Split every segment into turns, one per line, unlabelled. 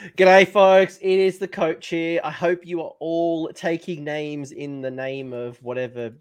G'day, folks. It is the coach here. I hope you are all taking names in the name of whatever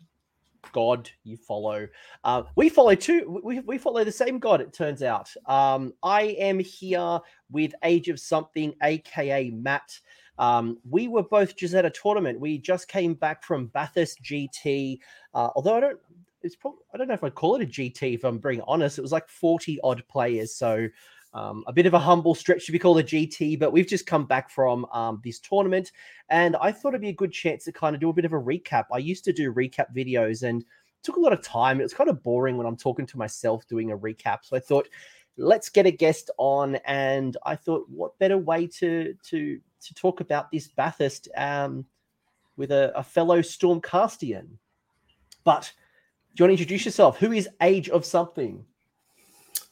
god you follow. Uh, we follow too. We, we follow the same god. It turns out. Um, I am here with Age of Something, aka Matt. Um, we were both just at a tournament. We just came back from Bathurst GT. Uh, although I don't, it's probably I don't know if I'd call it a GT. If I'm being honest, it was like 40 odd players. So um, a bit of a humble stretch to be called a GT, but we've just come back from um, this tournament, and I thought it'd be a good chance to kind of do a bit of a recap. I used to do recap videos, and took a lot of time. It was kind of boring when I'm talking to myself doing a recap. So I thought, let's get a guest on, and I thought, what better way to to to talk about this Bathurst um, with a, a fellow Stormcastian? But do you want to introduce yourself? Who is Age of Something?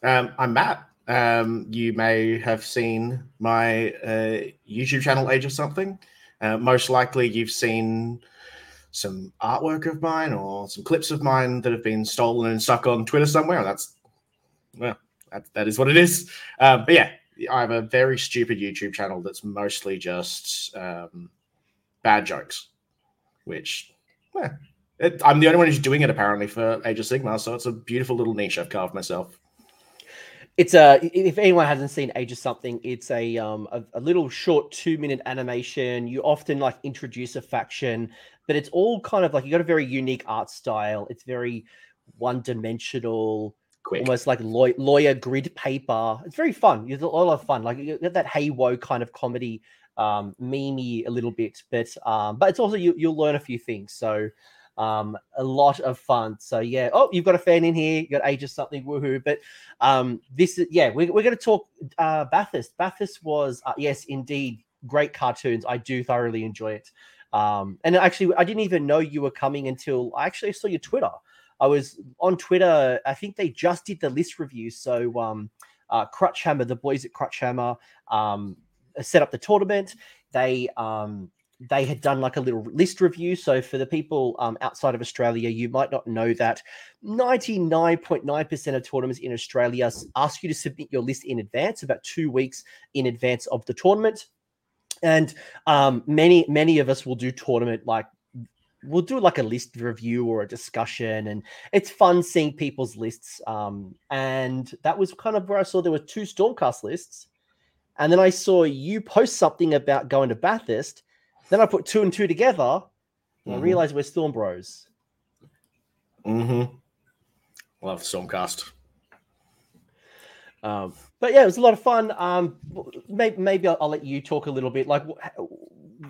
Um, I'm Matt. Um, you may have seen my uh, YouTube channel, Age of Something. Uh, most likely, you've seen some artwork of mine or some clips of mine that have been stolen and stuck on Twitter somewhere. That's well, that, that is what it is. Um, but yeah, I have a very stupid YouTube channel that's mostly just um, bad jokes, which well, it, I'm the only one who's doing it apparently for Age of Sigmar, so it's a beautiful little niche I've carved myself
it's a if anyone hasn't seen age of something it's a um a, a, little short two minute animation. You often like introduce a faction but it's all kind of like you got a very unique art style. It's very one dimensional Quick. almost like law- lawyer grid paper. It's very fun. It's a lot of fun. Like you get that hey whoa kind of comedy um memey a little bit but um but it's also you, you'll learn a few things. So um, a lot of fun. So yeah. Oh, you've got a fan in here. You got age of something. Woohoo! But um, this is yeah. We're, we're going to talk uh, Bathurst. Bathurst was uh, yes, indeed, great cartoons. I do thoroughly enjoy it. Um, and actually, I didn't even know you were coming until I actually saw your Twitter. I was on Twitter. I think they just did the list review. So um, uh, Crutch Hammer, the boys at Crutch Hammer, um, set up the tournament. They um, they had done like a little list review. So for the people um, outside of Australia, you might not know that 99.9% of tournaments in Australia ask you to submit your list in advance, about two weeks in advance of the tournament. And um, many, many of us will do tournament like we'll do like a list review or a discussion and it's fun seeing people's lists um, and that was kind of where i saw there were two stormcast lists and then i saw you post something about going to bathurst then I put two and two together, and mm-hmm. I realized we're Storm Bros.
Mm-hmm. Love Stormcast.
Um, but yeah, it was a lot of fun. Um, maybe, maybe I'll, I'll, let you talk a little bit. Like,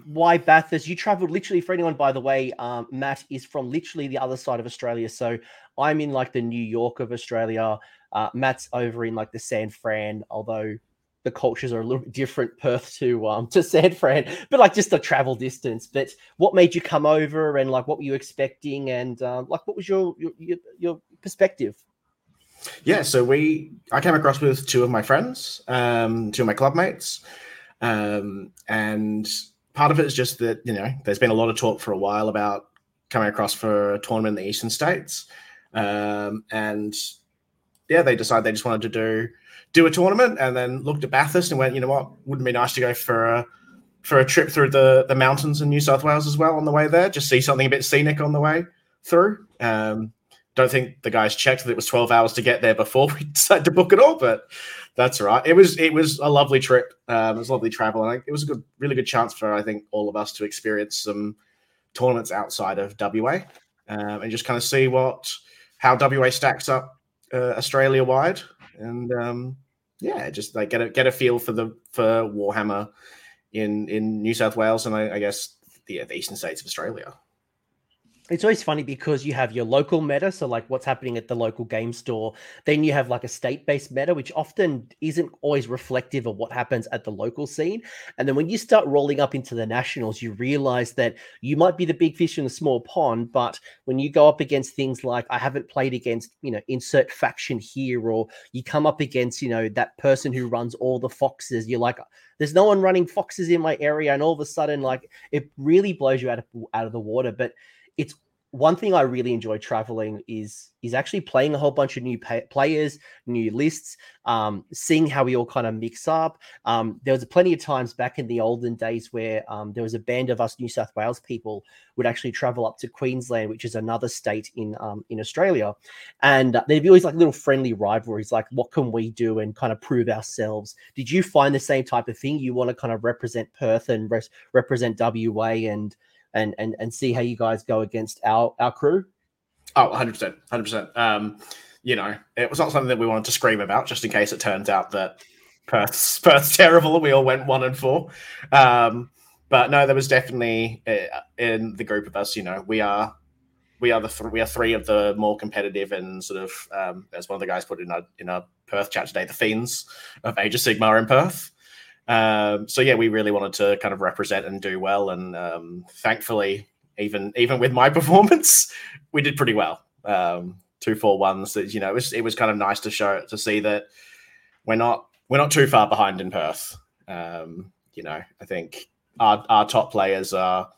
why Bathurst? You traveled literally. For anyone, by the way, um, Matt is from literally the other side of Australia. So I'm in like the New York of Australia. Uh, Matt's over in like the San Fran, although the cultures are a little bit different Perth to um to San Fran, but like just the travel distance. But what made you come over, and like what were you expecting, and uh, like what was your, your your perspective?
Yeah, so we I came across with two of my friends, um, two of my club mates, um, and part of it is just that you know there's been a lot of talk for a while about coming across for a tournament in the eastern states, um, and yeah, they decided they just wanted to do do a tournament, and then looked at Bathurst and went, you know what, wouldn't be nice to go for a for a trip through the the mountains in New South Wales as well on the way there, just see something a bit scenic on the way through. Um, don't think the guys checked that it was 12 hours to get there before we decided to book it all, but that's right. It was it was a lovely trip. Um, it was lovely travel, and it was a good, really good chance for I think all of us to experience some tournaments outside of WA um, and just kind of see what how WA stacks up uh, Australia wide and um, yeah, just like get a get a feel for the for Warhammer in in New South Wales and I, I guess the, the eastern states of Australia
it's always funny because you have your local meta, so like what's happening at the local game store. Then you have like a state-based meta, which often isn't always reflective of what happens at the local scene. And then when you start rolling up into the nationals, you realize that you might be the big fish in a small pond, but when you go up against things like I haven't played against, you know, insert faction here, or you come up against, you know, that person who runs all the foxes, you're like, there's no one running foxes in my area, and all of a sudden, like it really blows you out of out of the water. But it's one thing I really enjoy traveling is is actually playing a whole bunch of new pay- players, new lists, um, seeing how we all kind of mix up. Um, there was plenty of times back in the olden days where um, there was a band of us New South Wales people would actually travel up to Queensland, which is another state in um, in Australia, and uh, there'd be always like little friendly rivalries, like what can we do and kind of prove ourselves. Did you find the same type of thing? You want to kind of represent Perth and res- represent WA and and and and see how you guys go against our our crew?
Oh, 100%. 100%. Um, you know, it was not something that we wanted to scream about just in case it turns out that Perth's, Perth's terrible. We all went one and four. Um, but no, there was definitely uh, in the group of us, you know, we are we are the th- we are three of the more competitive and sort of um, as one of the guys put in in a Perth chat today, the fiends of Age of Sigmar in Perth. Um, so yeah, we really wanted to kind of represent and do well, and um, thankfully, even even with my performance, we did pretty well. Um, two four ones. That you know, it was it was kind of nice to show to see that we're not we're not too far behind in Perth. Um, you know, I think our our top players are,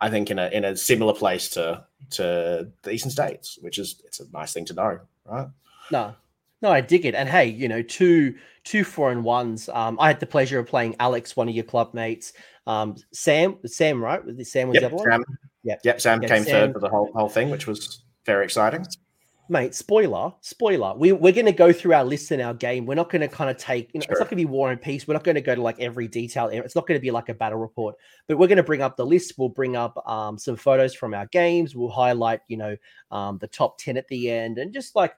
I think, in a in a similar place to to the Eastern States, which is it's a nice thing to know, right?
No, no, I dig it. And hey, you know, two two four and ones. Um, I had the pleasure of playing Alex, one of your club mates. Um, Sam, Sam, right? Sam was
yep,
the other
Sam,
one.
Yep, yep. Sam came Sam, third for the whole whole thing, which was very exciting.
Mate, spoiler, spoiler. We, we're going to go through our list in our game. We're not going to kind of take, you know, sure. it's not going to be War and Peace. We're not going to go to like every detail. It's not going to be like a battle report, but we're going to bring up the list. We'll bring up um, some photos from our games. We'll highlight, you know, um, the top 10 at the end and just like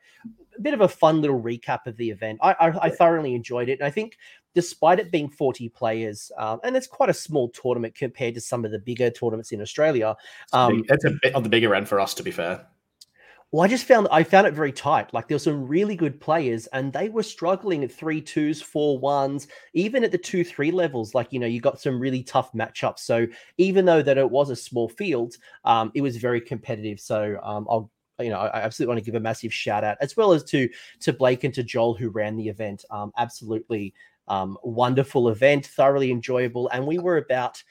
bit of a fun little recap of the event. I, I, I thoroughly enjoyed it. And I think despite it being 40 players, um, and it's quite a small tournament compared to some of the bigger tournaments in Australia. Um,
it's a bit on the bigger end for us, to be fair.
Well, I just found I found it very tight. Like there were some really good players, and they were struggling at three twos, four ones, even at the two three levels. Like you know, you got some really tough matchups. So even though that it was a small field, um, it was very competitive. So um, I'll you know, I absolutely want to give a massive shout out as well as to to Blake and to Joel who ran the event. Um, absolutely um, wonderful event, thoroughly enjoyable, and we were about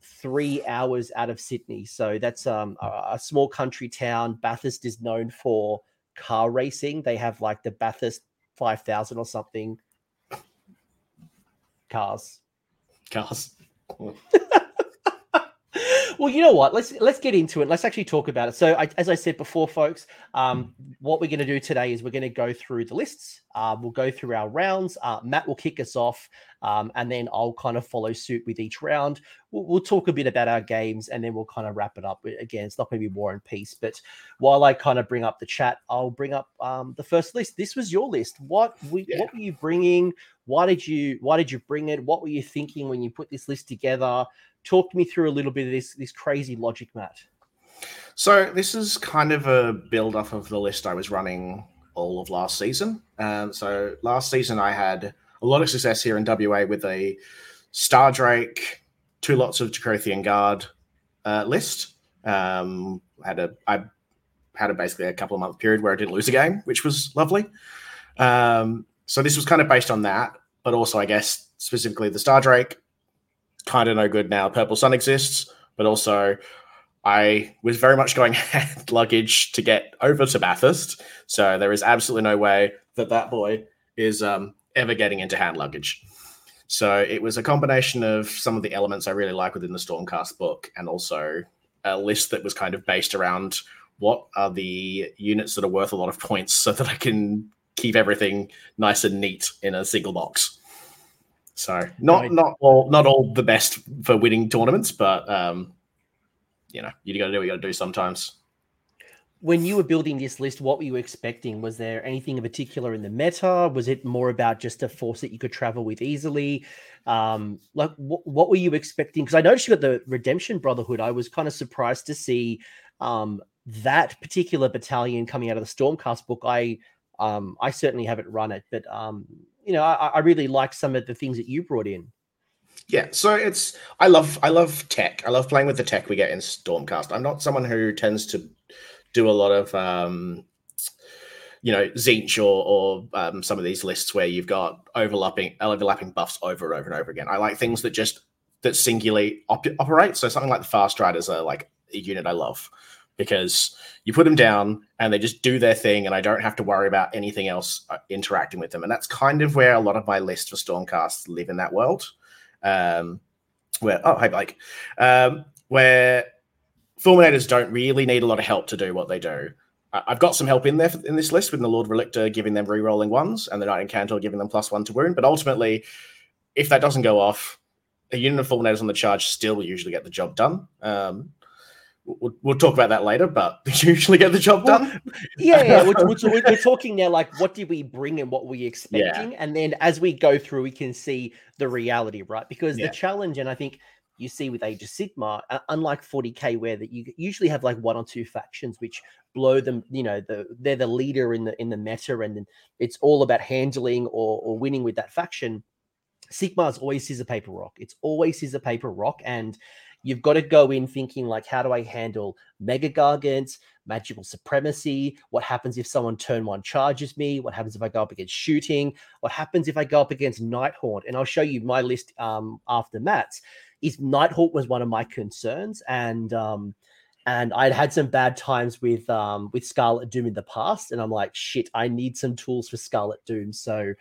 three hours out of Sydney. So that's um, a, a, small country town. Bathurst is known for car racing. They have like the Bathurst 5000 or something. Cars.
Cars.
well, you know what? Let's let's get into it. Let's actually talk about it. So, I, as I said before, folks, um, what we're going to do today is we're going to go through the lists. Uh, we'll go through our rounds. Uh, Matt will kick us off, um, and then I'll kind of follow suit with each round. We'll, we'll, talk a bit about our games, and then we'll kind of wrap it up. Again, it's not going to be war and peace, but while I kind of bring up the chat, I'll bring up um, the first list. This was your list. What we, yeah. what were you bringing? Why did you Why did you bring it? What were you thinking when you put this list together? Talk me through a little bit of this this crazy logic, Matt.
So this is kind of a build up of the list I was running all of last season. Um, so last season I had a lot of success here in WA with a Star Drake, two lots of Dracothian Guard uh, list. Um, had a I had a basically a couple of month period where I didn't lose a game, which was lovely. Um, so this was kind of based on that, but also I guess specifically the Star Drake kind of no good now. Purple Sun exists, but also I was very much going hand luggage to get over to Bathurst. So there is absolutely no way that that boy is um, ever getting into hand luggage. So it was a combination of some of the elements I really like within the Stormcast book and also a list that was kind of based around what are the units that are worth a lot of points so that I can keep everything nice and neat in a single box. So not not all not all the best for winning tournaments, but um, you know you got to do what you got to do sometimes.
When you were building this list, what were you expecting? Was there anything in particular in the meta? Was it more about just a force that you could travel with easily? Um, like wh- what were you expecting? Because I noticed you got the Redemption Brotherhood. I was kind of surprised to see um, that particular battalion coming out of the Stormcast book. I um, I certainly haven't run it, but um, you know, I, I really like some of the things that you brought in.
Yeah, so it's I love I love tech. I love playing with the tech we get in Stormcast. I'm not someone who tends to do a lot of um you know Tzeentch or or um, some of these lists where you've got overlapping overlapping buffs over and over and over again. I like things that just that singularly op- operate. So something like the Fast Riders are like a unit I love. Because you put them down and they just do their thing, and I don't have to worry about anything else uh, interacting with them. And that's kind of where a lot of my list for Stormcast live in that world. Um, where oh hey Blake, um, where Fulminators don't really need a lot of help to do what they do. I've got some help in there in this list with the Lord Relictor giving them re-rolling ones and the Knight Incantor giving them plus one to wound. But ultimately, if that doesn't go off, a unit of Fulminators on the charge still usually get the job done. Um, we'll, we'll, talk about that later, but they usually get the job done.
yeah, yeah. We're, we're, we're, talking now like what did we bring and what were we expecting, yeah. and then as we go through, we can see the reality, right? Because yeah. the challenge, and I think you see with Age of Sigmar, uh, unlike 40k, where that you usually have like one or two factions which blow them, you know, the they're the leader in the in the meta, and it's all about handling or, or winning with that faction. Sigmar is always scissor paper rock. It's always scissor paper rock, and you've got to go in thinking like, how do I handle mega gargants, magical supremacy? What happens if someone turn one charges me? What happens if I go up against shooting? What happens if I go up against Nighthaunt? And I'll show you my list um, after Matt's is Nighthaunt was one of my concerns, and um, and I'd had some bad times with um, with Scarlet Doom in the past, and I'm like, shit, I need some tools for Scarlet Doom. So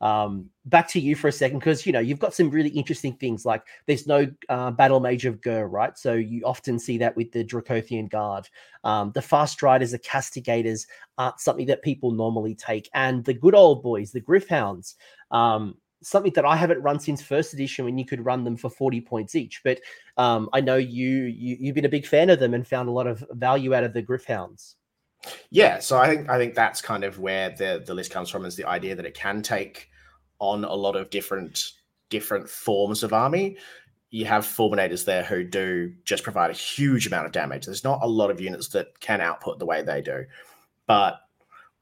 um, back to you for a second, because you know you've got some really interesting things. Like there's no uh, battle mage of Ghur, right? So you often see that with the Dracothian Guard. Um, the fast riders, the castigators aren't something that people normally take, and the good old boys, the Gryph-hounds. Um, something that I haven't run since first edition when you could run them for 40 points each. But um, I know you, you have been a big fan of them and found a lot of value out of the Gryph-hounds.
Yeah, so I think I think that's kind of where the the list comes from is the idea that it can take on a lot of different different forms of army. You have fulminators there who do just provide a huge amount of damage. There's not a lot of units that can output the way they do, but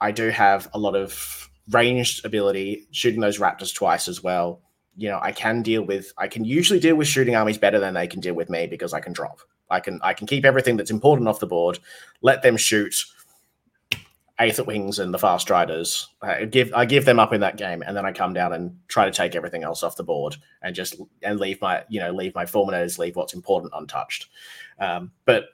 I do have a lot of ranged ability, shooting those raptors twice as well. You know, I can deal with I can usually deal with shooting armies better than they can deal with me because I can drop. I can I can keep everything that's important off the board, let them shoot Aether Wings and the Fast Riders. I give I give them up in that game, and then I come down and try to take everything else off the board and just and leave my you know leave my Fulminators, leave what's important untouched. Um, but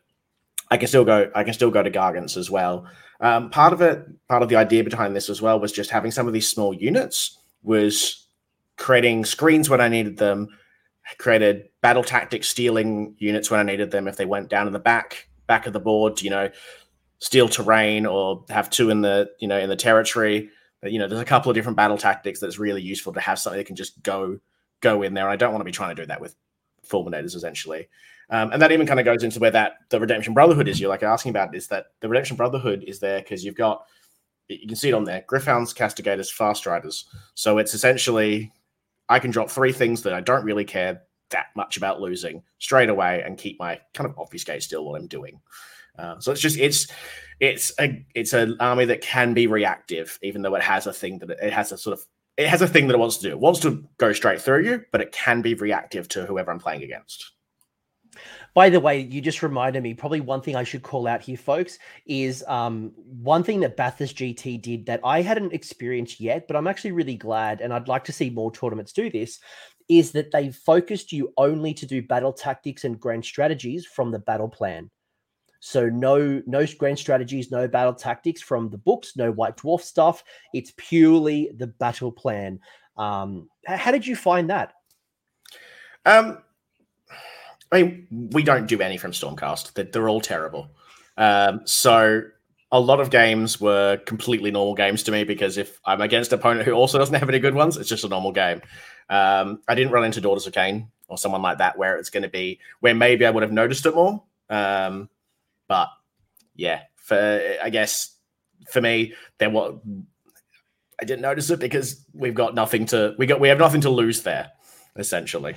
I can still go I can still go to Gargants as well. Um, part of it, part of the idea behind this as well was just having some of these small units was creating screens when I needed them, created battle tactic stealing units when I needed them if they went down in the back back of the board, you know, steal terrain or have two in the you know in the territory. But, you know, there's a couple of different battle tactics that's really useful to have something that can just go go in there. I don't want to be trying to do that with fulminators essentially. Um, and that even kind of goes into where that the Redemption Brotherhood is. You're like asking about is that the Redemption Brotherhood is there because you've got you can see it on there: Gryph-hounds, Castigators, Fast Riders. So it's essentially I can drop three things that I don't really care that much about losing straight away and keep my kind of obfuscate still what I'm doing. Uh, so it's just it's it's a it's an army that can be reactive, even though it has a thing that it, it has a sort of it has a thing that it wants to do. It wants to go straight through you, but it can be reactive to whoever I'm playing against.
By the way, you just reminded me. Probably one thing I should call out here, folks, is um, one thing that Bathurst GT did that I hadn't experienced yet, but I'm actually really glad, and I'd like to see more tournaments do this. Is that they focused you only to do battle tactics and grand strategies from the battle plan. So no no grand strategies, no battle tactics from the books, no White Dwarf stuff. It's purely the battle plan. Um, how did you find that?
Um, I mean, we don't do any from Stormcast. They're, they're all terrible. Um, so a lot of games were completely normal games to me because if I'm against an opponent who also doesn't have any good ones, it's just a normal game. Um, I didn't run into Daughters of Khaine or someone like that where it's going to be where maybe I would have noticed it more. Um, but yeah, for I guess for me, there what I didn't notice it because we've got nothing to we got we have nothing to lose there essentially.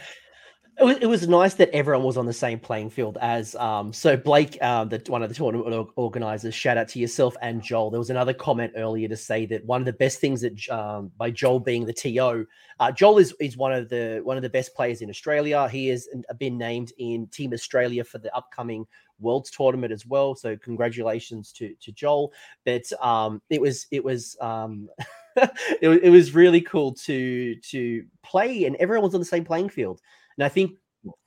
It was, it was nice that everyone was on the same playing field as um so Blake um the one of the tournament organizers shout out to yourself and Joel there was another comment earlier to say that one of the best things that um by Joel being the TO uh, Joel is is one of the one of the best players in Australia he has been named in Team Australia for the upcoming Worlds tournament as well so congratulations to to Joel but um it was it was um it, it was really cool to to play and everyone was on the same playing field and I think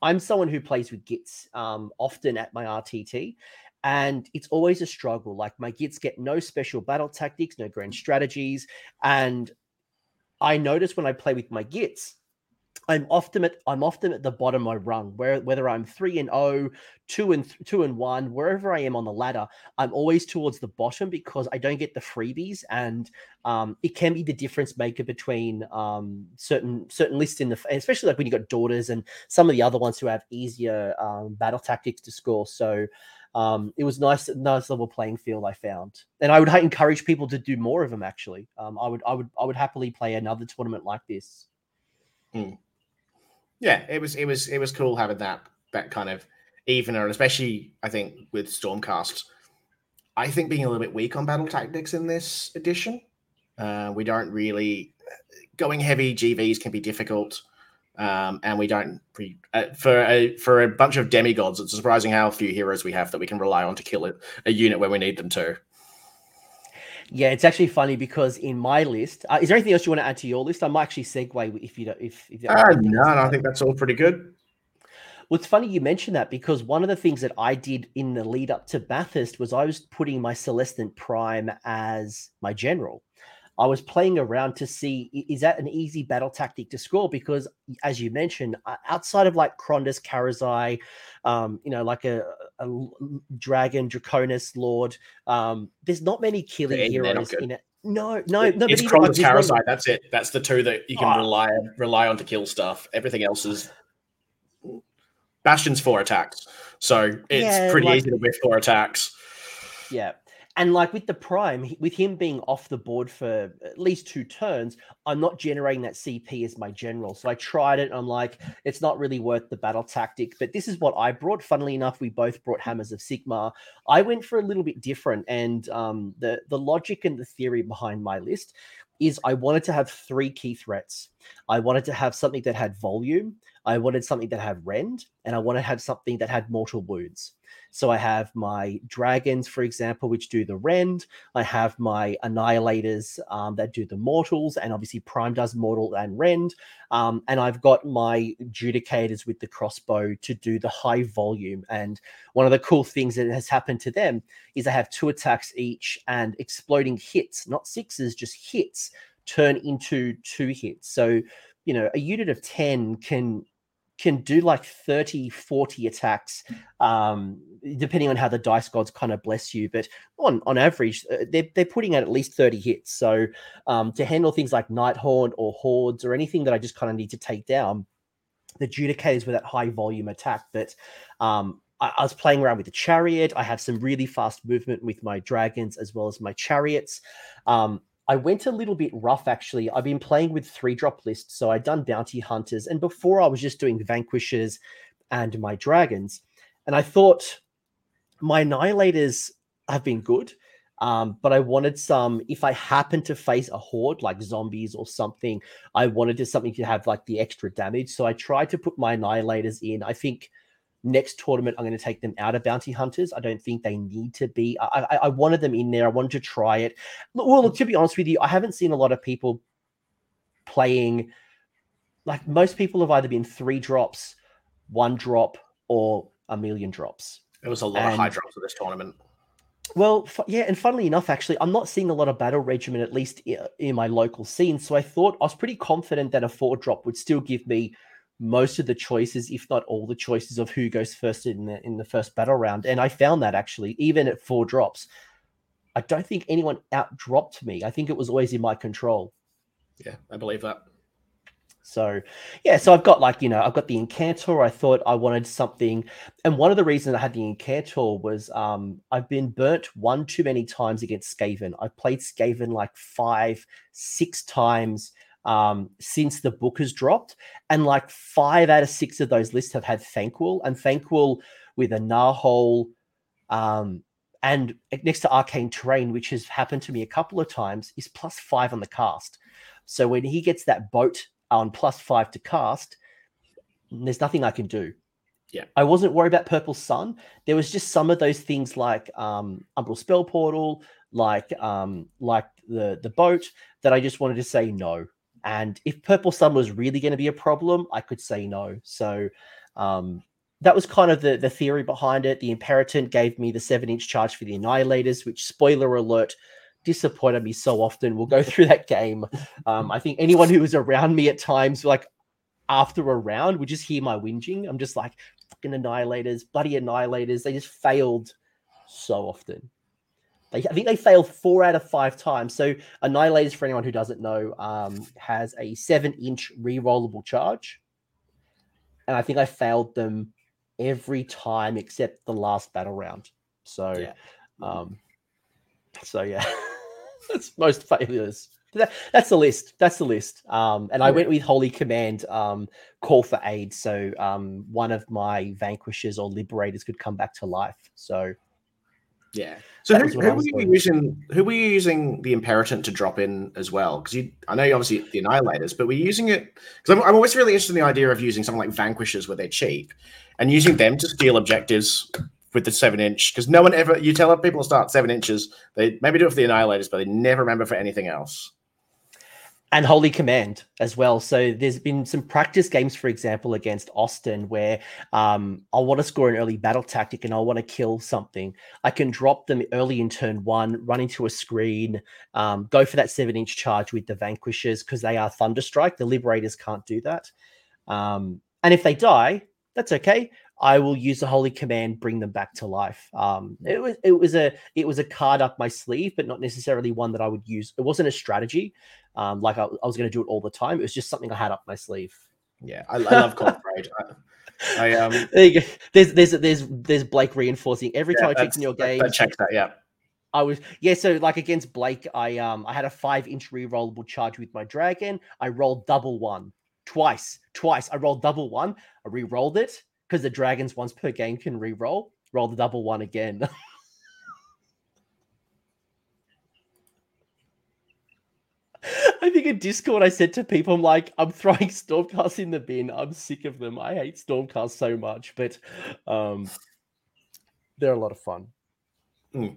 I'm someone who plays with Gits um, often at my RTT. and it's always a struggle. Like my gits get no special battle tactics, no grand strategies, and I notice when I play with my gits, I'm often at I'm often at the bottom of rung, where whether I'm three and oh, two and th- two and one, wherever I am on the ladder, I'm always towards the bottom because I don't get the freebies, and um, it can be the difference maker between um, certain certain lists in the, especially like when you've got daughters and some of the other ones who have easier um, battle tactics to score. So um, it was nice, nice level playing field I found, and I would encourage people to do more of them. Actually, um, I would, I would, I would happily play another tournament like this.
Mm yeah, it was it was it was cool having that that kind of evener, especially I think with Stormcast. I think being a little bit weak on battle tactics in this edition. Uh, we don't really going heavy GVs can be difficult, um, and we don't pre, uh, for a for a bunch of demigods. It's surprising how few heroes we have that we can rely on to kill it, a unit when we need them to.
Yeah, it's actually funny because in my list, uh, is there anything else you want to add to your list? I might actually segue if you don't. If, if
uh, no, no, I think that's all pretty good.
Well, it's funny you mentioned that because one of the things that I did in the lead up to Bathurst was I was putting my Celestant Prime as my general. I was playing around to see is that an easy battle tactic to score because, as you mentioned, outside of like Krondys, Karazai, um, you know, like a, a Dragon, Draconis, Lord, um, there's not many killing yeah, heroes in it. No, no, no.
It's Krondys, Karazai. That's it. That's the two that you can oh. rely rely on to kill stuff. Everything else is Bastian's four attacks, so it's yeah, pretty like, easy to whiff four attacks.
Yeah, and like with the prime, with him being off the board for at least two turns, I'm not generating that CP as my general. So I tried it. I'm like, it's not really worth the battle tactic. But this is what I brought. Funnily enough, we both brought Hammers of Sigmar. I went for a little bit different, and um, the the logic and the theory behind my list is I wanted to have three key threats. I wanted to have something that had volume. I wanted something that had rend, and I wanted to have something that had mortal wounds. So I have my dragons, for example, which do the rend. I have my annihilators um, that do the mortals, and obviously Prime does mortal and rend. Um, and I've got my judicators with the crossbow to do the high volume. And one of the cool things that has happened to them is I have two attacks each, and exploding hits, not sixes, just hits, turn into two hits. So you know a unit of 10 can can do like 30 40 attacks um, depending on how the dice gods kind of bless you but on on average uh, they're, they're putting out at least 30 hits. So um, to handle things like nighthaunt or hordes or anything that i just kind of need to take down the judicators with that high volume attack but um, I was playing around with the chariot. I have some really fast movement with my dragons as well as my chariots. Um, I went a little bit rough actually. I've been playing with three drop lists. So I'd done bounty hunters, and before I was just doing vanquishers and my dragons. And I thought my annihilators have been good. Um, but I wanted some, if I happen to face a horde like zombies or something, I wanted to something to have like the extra damage. So I tried to put my annihilators in. I think next tournament i'm going to take them out of bounty hunters. I don't think they need to be i i, I wanted them in there. I wanted to try it. Well look, to be honest with you i haven't seen a lot of people playing like most people have either been three drops one drop or a million drops.
It was a lot and, of high drops for this tournament.
Well, yeah, and funnily enough, actually, I'm not seeing a lot of battle regimen, at least in my local scene. So I thought I was pretty confident that a four drop would still give me most of the choices, if not all the choices, of who goes first in the in the first battle round. And I found that actually, even at four drops, I don't think anyone outdropped me. I think it was always in my control.
Yeah, I believe that.
So, yeah, so I've got like, you know, I've got the Incantor. I thought I wanted something. And one of the reasons I had the Incantor was um, I've been burnt one too many times against Skaven. I've played Skaven like five, six times um, since the book has dropped. And like five out of six of those lists have had Thanquol, and Thanquol with a Gnarl um, and next to Arcane Terrain, which has happened to me a couple of times, is plus five on the cast. So when he gets that boat on plus five to cast, there's nothing I can do.
Yeah.
I wasn't worried about Purple Sun. There was just some of those things like um Umbral Spell Portal, like um like the the boat that I just wanted to say no. And if Purple Sun was really going to be a problem, I could say no. So, um, that was kind of the, the theory behind it. The Imperator gave me the seven inch charge for the Annihilators, which, spoiler alert, disappointed me so often. We'll go through that game. Um, I think anyone who was around me at times, like after a round, would just hear my whinging. I'm just like, fucking Annihilators, bloody Annihilators. They just failed so often. They, I think they failed four out of five times. So Annihilators, for anyone who doesn't know, um, has a seven inch re-rollable charge. And I think I failed them every time except the last battle round. So, yeah. um, so yeah, that's most failures. That, that's the list. That's the list. Um, and I went with Holy Command, um, call for aid. So um, one of my vanquishers or liberators could come back to life. So
yeah. So who, who were you using? Who were you using the Imperator to drop in as well? Because you, I know you obviously the Annihilators, but we're using it because I'm, I'm, always really interested in the idea of using something like Vanquishers where they're cheap, and using them to steal objectives with the seven inch. Because no one ever you tell people to start seven inches, they maybe do it for the Annihilators, but they never remember for anything else
and Holy Command as well. So there's been some practice games, for example, against Austin, where um, I want to score an early battle tactic and I want to kill something. I can drop them early in turn one, run into a screen, um, go for that seven inch charge with the Vanquishers because they are Thunderstrike. The Liberators can't do that. Um, and if they die, that's okay. I will use the holy command, bring them back to life. Um, it was it was a it was a card up my sleeve, but not necessarily one that I would use. It wasn't a strategy, um, like I, I was going to do it all the time. It was just something I had up my sleeve.
Yeah, I, I love Cold Parade. I, I, um,
there you go. There's there's there's there's Blake reinforcing every yeah, time I checked in your game.
That checks that, yeah.
I was yeah, so like against Blake, I um I had a five inch re-rollable charge with my dragon. I rolled double one twice, twice. I rolled double one. I re-rolled it because the dragons once per game can re-roll. Roll the double one again. I think in Discord I said to people, I'm like, I'm throwing Stormcast in the bin. I'm sick of them. I hate Stormcast so much, but um, they're a lot of fun.
Mm.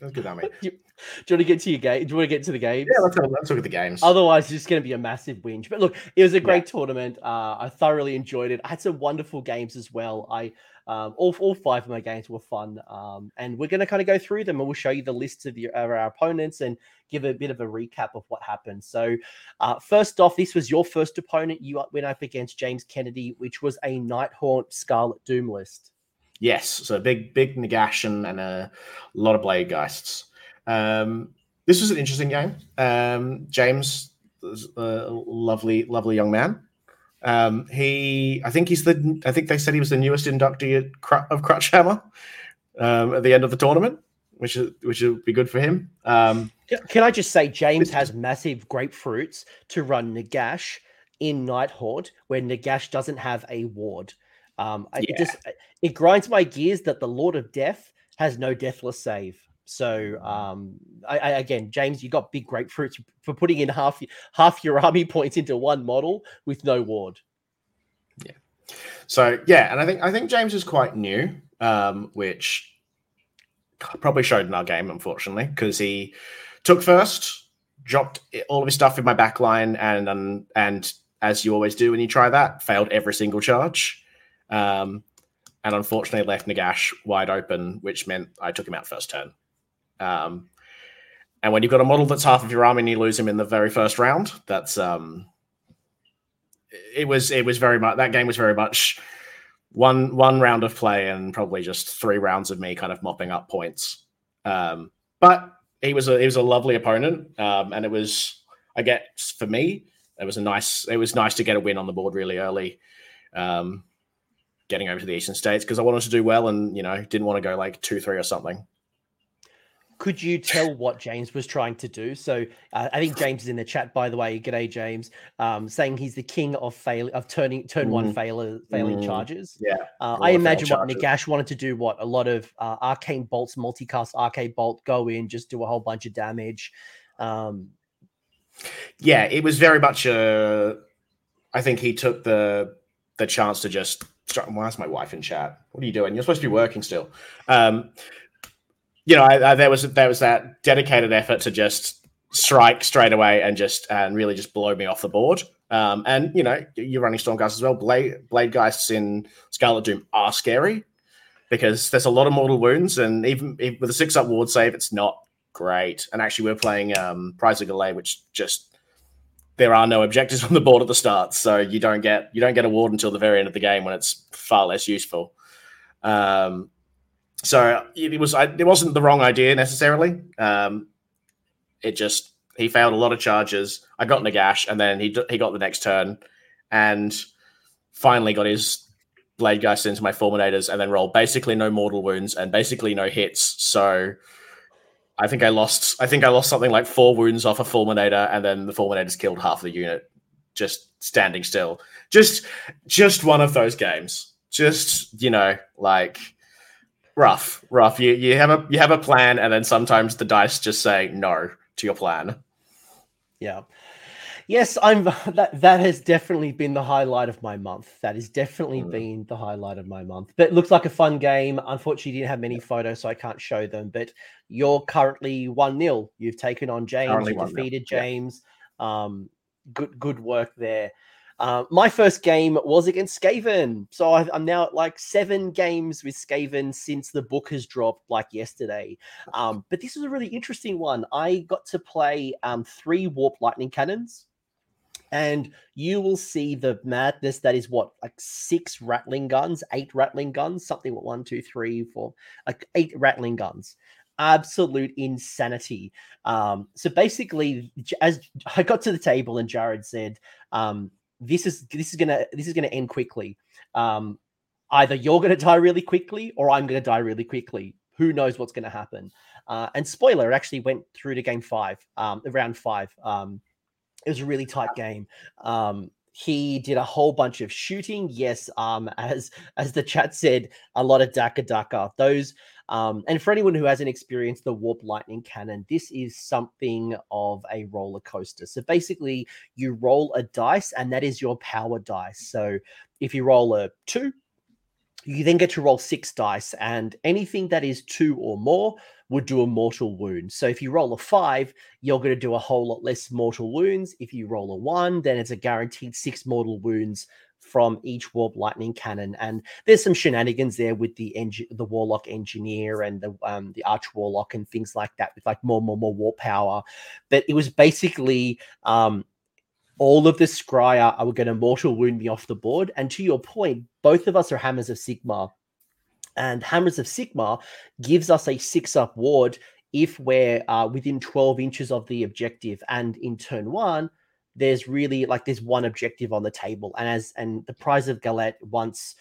That's good, mate.
do, you, do you want to get to your game? Do you want to get to the games?
Yeah, let's, let's look at the games.
Otherwise, it's just going to be a massive whinge. But look, it was a great yeah. tournament. Uh, I thoroughly enjoyed it. I had some wonderful games as well. I um, all, all five of my games were fun. Um, and we're going to kind of go through them and we'll show you the lists of, the, of our opponents and give a bit of a recap of what happened. So, uh, first off, this was your first opponent. You went up against James Kennedy, which was a Nighthaunt Scarlet Doom list.
Yes, so big, big Nagash and, a lot of Blade Geists. Um, this was an interesting game. Um, James, a lovely, lovely young man. Um, he, I think he's the, I think they said he was the newest inductee of Crutchhammer um, at the end of the tournament, which is which would be good for him. Um,
Can I just say, James has massive grapefruits to run Nagash in Nighthaunt, where Nagash doesn't have a ward. Um, yeah. It just it grinds my gears that the Lord of Death has no deathless save. So um, I, I, again, James, you got big grapefruits for putting in half half your army points into one model with no ward.
Yeah. So yeah, and I think I think James is quite new, um, which probably showed in our game, unfortunately, because he took first, dropped all of his stuff in my back line, and um, and as you always do when you try that, failed every single charge. Um, and unfortunately left Nagash wide open, which meant I took him out first turn. Um, and when you've got a model that's half of your army and you lose him in the very first round, that's um, it was it was very much that game was very much one one round of play and probably just three rounds of me kind of mopping up points. Um, but he was a he was a lovely opponent, um, and it was I guess for me it was a nice it was nice to get a win on the board really early. Um, getting over to the Eastern States because I wanted to do well and you know didn't want to go like two three or something.
Could you tell what James was trying to do? So uh, I think James is in the chat, by the way. G'day, James. Um, saying he's the king of fail of turning turn mm. one failure failing mm. charges.
Yeah,
uh, I imagine what Nagash wanted to do. What a lot of uh, arcane bolts, multicast arcane bolt, go in, just do a whole bunch of damage. Um,
yeah, it was very much a. I think he took the the chance to just Why's my wife in chat? What are you doing? You're supposed to be working still. Um, you know, I, I, there was there was that dedicated effort to just strike straight away and just and really just blow me off the board. Um, and you know, you're running Stormcast as well. Blade Blade Geists in Scarlet Doom are scary because there's a lot of mortal wounds, and even, even with a six up ward save, it's not great. And actually, we're playing um, Prize of Gallet, which just there are no objectives on the board at the start, so you don't get you don't get a ward until the very end of the game when it's far less useful. Um, so it was it wasn't the wrong idea necessarily. Um, it just he failed a lot of charges. I got Nagash, and then he he got the next turn, and finally got his blade geist into my fulminators, and then rolled basically no mortal wounds and basically no hits. So I think I lost. I think I lost something like four wounds off a fulminator, and then the fulminators killed half the unit just standing still. Just just one of those games. Just you know like rough, rough. You you have a you have a plan, and then sometimes the dice just say no to your plan.
Yeah. Yes, I'm that that has definitely been the highlight of my month. That has definitely mm. been the highlight of my month. But it looks like a fun game. Unfortunately, didn't have many photos, so I can't show them. But you're currently 1-0. You've taken on James, you defeated James. Yeah. Um, good good work there. Uh, my first game was against Skaven. So I, am now at like seven games with Skaven since the book has dropped like yesterday. Um, but this was a really interesting one. I got to play um, three Warp Lightning Cannons. And you will see the madness that is what, like six ratling guns, eight ratling guns, something what one, two, three, four, like eight Ratling guns absolute insanity. Um, so basically, as I got to the table and Jared said, um, this is this is gonna this is gonna end quickly. Um, either you're gonna die really quickly or I'm gonna die really quickly. Who knows what's gonna happen? Uh, and spoiler, it actually went through to game five, um, round five. Um, it was a really tight game. Um, he did a whole bunch of shooting. Yes, um, as as the chat said, a lot of Daka Daka. Those um, and for anyone who hasn't experienced the Warp Lightning Cannon, this is something of a roller coaster. So basically, you roll a dice, and that is your power dice. So if you roll a two, you then get to roll six dice, and anything that is two or more would do a mortal wound. So if you roll a five, you're going to do a whole lot less mortal wounds. If you roll a one, then it's a guaranteed six mortal wounds from each warp lightning cannon and there's some shenanigans there with the engine the warlock engineer and the um the arch warlock and things like that with like more more more warp power. But it was basically um all of the scryer are going to mortal wound me off the board. And to your point both of us are hammers of Sigmar. and hammers of Sigmar gives us a six up ward if we're uh, within 12 inches of the objective. And in turn one there's really like there's one objective on the table, and as and the prize of Gallet once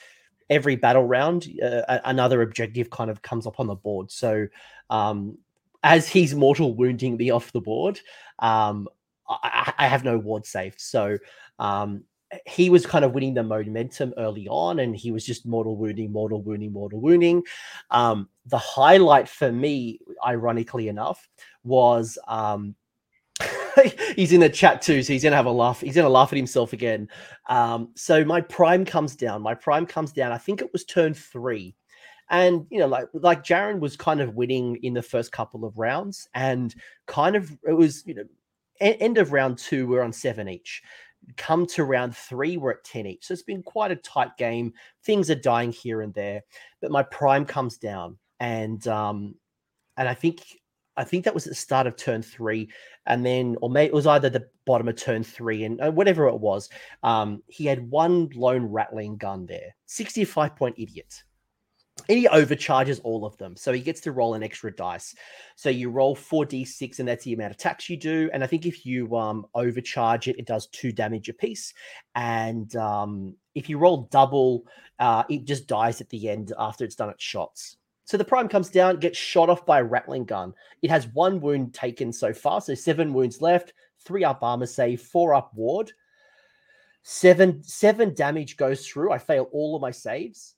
every battle round, uh, another objective kind of comes up on the board. So um, as he's mortal wounding me off the board, um, I, I, have no ward saved. So um, he was kind of winning the momentum early on, and he was just mortal wounding, mortal wounding, mortal wounding. Um, the highlight for me, ironically enough, was um, he's in the chat too, so he's gonna have a laugh. He's gonna laugh at himself again. Um, so my prime comes down. My prime comes down. I think it was turn three, and you know, like like Jaren was kind of winning in the first couple of rounds, and kind of it was you know end of round two we're on seven each. Come to round three, we're at 10 each. So it's been quite a tight game. Things are dying here and there, but my prime comes down. And um, and I think I think that was at the start of turn three, and then or maybe it was either the bottom of turn three and uh, whatever it was. Um, he had one lone ratling gun there, sixty-five point idiot. And he overcharges all of them. So he gets to roll an extra dice. So you roll 4d6, and that's the amount of attacks you do. And I think if you um, overcharge it, it does two damage a piece. And um, if you roll double, uh, it just dies at the end after it's done its shots. So the prime comes down, gets shot off by a ratling gun. It has one wound taken so far, so seven wounds left, three up armor save, four up ward. Seven seven damage goes through. I fail all of my saves,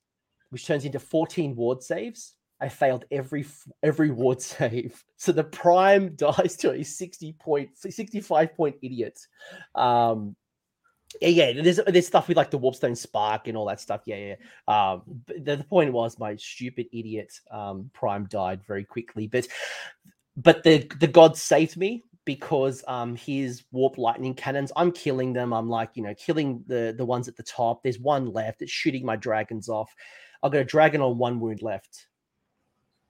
which turns into 14 ward saves. I failed every every ward save. So the prime dies to a 60 point 65 point idiot. Um yeah, yeah. there's there's stuff with like the warpstone spark and all that stuff. Yeah, yeah. Um, the, the point was my stupid idiot um, Prime died very quickly, but but the the gods saved me because um his warp lightning cannons, I'm killing them. I'm like, you know, killing the the ones at the top. There's one left. It's shooting my dragons off. I've got a dragon on one wound left.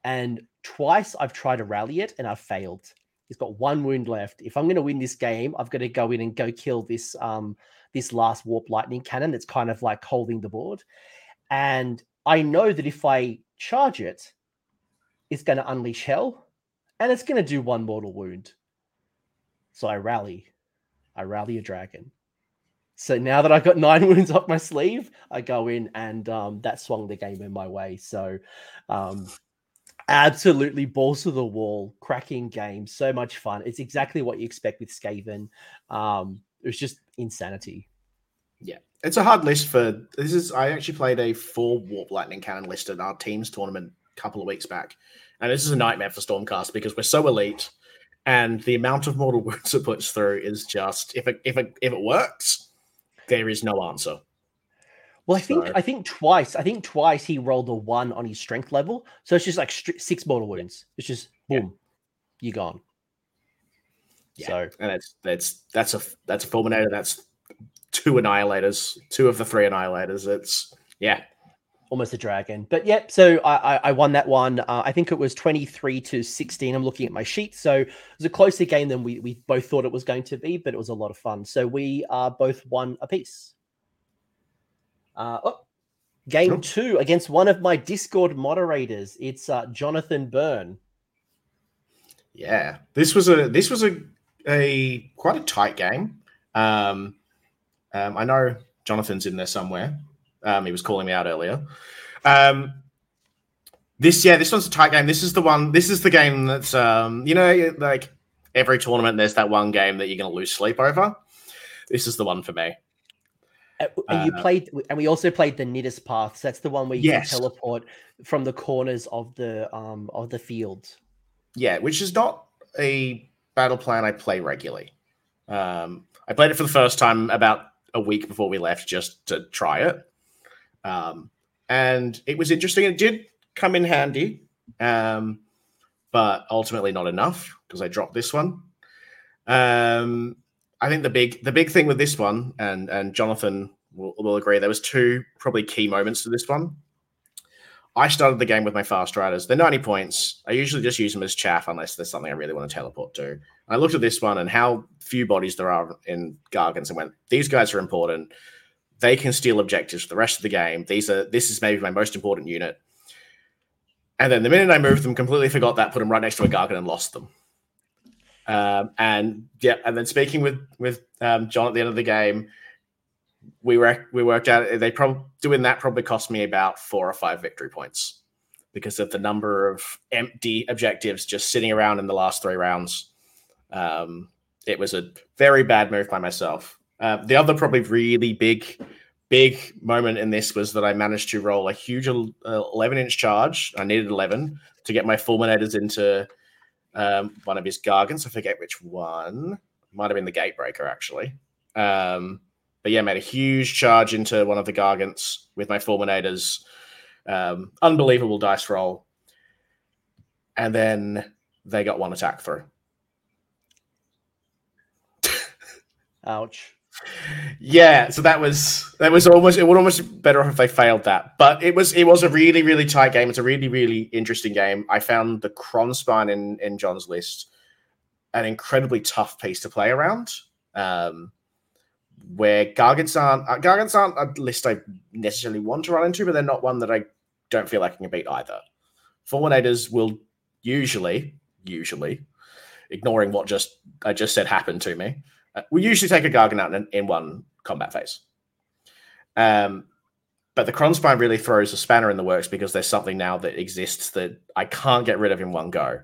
And twice I've tried to rally it and I've failed. He's got one wound left. If I'm going to win this game, I've got to go in and go kill this um this last warp lightning cannon that's kind of like holding the board. And I know that if I charge it, it's going to unleash hell and it's going to do one mortal wound. So I rally. I rally a dragon. So now that I've got nine wounds up my sleeve, I go in and um, that swung the game in my way. So um, absolutely balls to the wall, cracking game, so much fun. It's exactly what you expect with Skaven. Um, it was just insanity.
Yeah, it's a hard list for this. Is I actually played a four warp lightning cannon list at our teams tournament a couple of weeks back, and this is a nightmare for Stormcast because we're so elite, and the amount of mortal wounds it puts through is just if it if it if it works, there is no answer.
Well, I think so. I think twice. I think twice he rolled a one on his strength level, so it's just like six mortal wounds. It's just boom, yeah. you gone.
Yeah. So and that's that's that's a that's a fulminator. That's two annihilators, two of the three annihilators. It's yeah,
almost a dragon. But yeah, so I, I, I won that one. Uh, I think it was 23 to 16. I'm looking at my sheet. So it was a closer game than we, we both thought it was going to be, but it was a lot of fun. So we uh, both won a piece. Uh, oh, game two against one of my Discord moderators. It's uh, Jonathan Byrne.
Yeah, this was a this was a a quite a tight game. Um, um, I know Jonathan's in there somewhere. Um, he was calling me out earlier. Um, this, yeah, this one's a tight game. This is the one. This is the game that's, um, you know, like every tournament, there's that one game that you're going to lose sleep over. This is the one for me.
Uh, and you uh, played, and we also played the Nidus paths. That's the one where you yes. can teleport from the corners of the um of the field.
Yeah, which is not a battle plan I play regularly. Um, I played it for the first time about a week before we left just to try it. Um, and it was interesting. It did come in handy, um, but ultimately not enough because I dropped this one. Um, I think the big the big thing with this one, and and Jonathan will, will agree, there was two probably key moments to this one. I started the game with my fast riders. They're 90 points. I usually just use them as chaff unless there's something I really want to teleport to. I looked at this one and how few bodies there are in Gargants and went, these guys are important. They can steal objectives for the rest of the game. These are this is maybe my most important unit. And then the minute I moved them, completely forgot that, put them right next to a Gargant and lost them. Um, and yeah, and then speaking with with um, John at the end of the game, we we worked out they probably doing that probably cost me about four or five victory points because of the number of empty objectives just sitting around in the last three rounds. Um, it was a very bad move by myself. Uh, the other probably really big, big moment in this was that I managed to roll a huge 11 inch charge. I needed 11 to get my fulminators into um, one of his gargants. I forget which one. Might have been the gatebreaker, actually. Um, but yeah, made a huge charge into one of the gargants with my fulminators. Um, unbelievable dice roll. And then they got one attack through.
Ouch.
Yeah, so that was that was almost it would almost be better off if they failed that. But it was it was a really, really tight game. It's a really, really interesting game. I found the Krondspine in, in John's list an incredibly tough piece to play around. Um, where Gargants aren't uh, Gargants aren't a list I necessarily want to run into, but they're not one that I don't feel like I can beat either. Fulminators will usually, usually, ignoring what just I just said happened to me, uh, we usually take a Gargant out in, in one combat phase. Um, but the Krondspine really throws a spanner in the works because there's something now that exists that I can't get rid of in one go.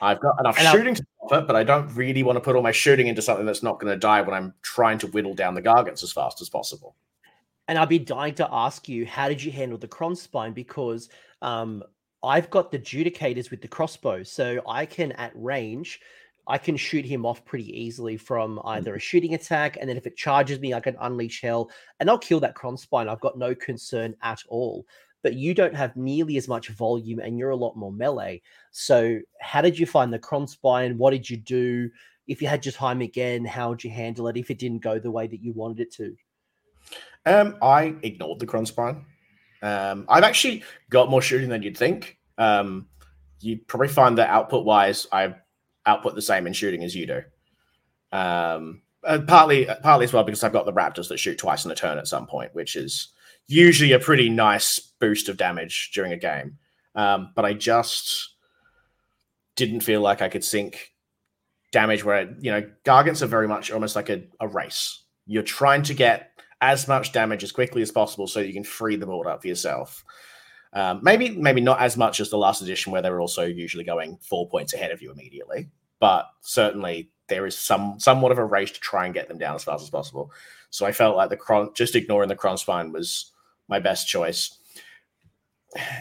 I've got enough and shooting I'll... to stop it, but I don't really want to put all my shooting into something that's not going to die when I'm trying to whittle down the Gargants as fast as possible.
And I'd be dying to ask you, how did you handle the Krondspine? Because um, I've got the Judicators with the crossbow, so I can at range I can shoot him off pretty easily from either a shooting attack, and then if it charges me, I can unleash hell, and I'll kill that Krondspine. I've got no concern at all. But you don't have nearly as much volume, and you're a lot more melee. So, how did you find the Krondspine? What did you do? if you had your time again, how would you handle it if it didn't go the way that you wanted it to?
Um, I ignored the Krondspine. Um, I've actually got more shooting than you'd think. Um, you'd probably find that output wise, I output the same in shooting as you do. Um, partly, partly as well because I've got the Raptors that shoot twice in a turn at some point, which is usually a pretty nice boost of damage during a game. Um, but I just didn't feel like I could sink damage where you know gargants are very much almost like a, a race. You're trying to get as much damage as quickly as possible so you can free the board up for yourself. Um, maybe maybe not as much as the last edition where they were also usually going four points ahead of you immediately, but certainly there is some somewhat of a race to try and get them down as fast as possible. So I felt like the cron just ignoring the Krondspine was my best choice.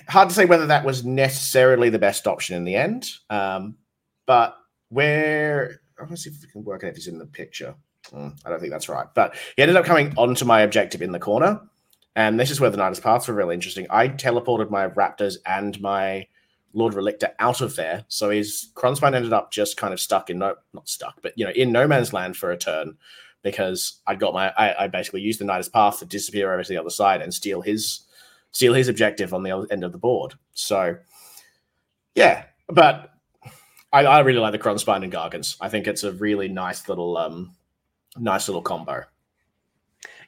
Hard to say whether that was necessarily the best option in the end, um, but where I want to see if we can work out if he's in the picture. Mm, I don't think that's right, but he ended up coming onto my objective in the corner, and this is where the Nidus paths were really interesting. I teleported my Raptors and my Lord Relictor out of there, so his Krondspine ended up just kind of stuck in no, not stuck, but you know, in no man's land for a turn because I'd got my I, I basically used the Nidus path to disappear over to the other side and steal his steal his objective on the other end of the board. So yeah, but I, I really like the Krondspine and Gargants. I think it's a really nice little um nice little combo.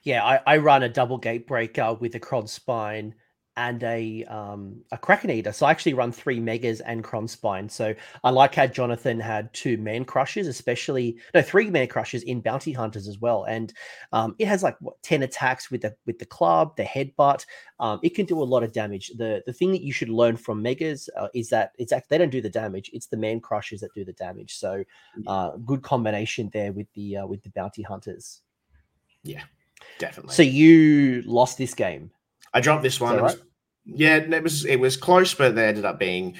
Yeah, I, I run a double Gatebreaker with a Krondspine and a um, a Kraken Eater. So I actually run three Megas and Krondspine. So I like how Jonathan had two Man Crushers, especially no three Man Crushers in Bounty Hunters as well. And um, it has like what, ten attacks with the with the club, the headbutt. Um, it can do a lot of damage. The the thing that you should learn from Megas uh, is that it's actually they don't do the damage. It's the Man Crushers that do the damage. So uh, good combination there with the uh, with the Bounty Hunters.
Yeah, definitely.
So you lost this game.
I dropped this one. Right? yeah, it was it was close, but they ended up being.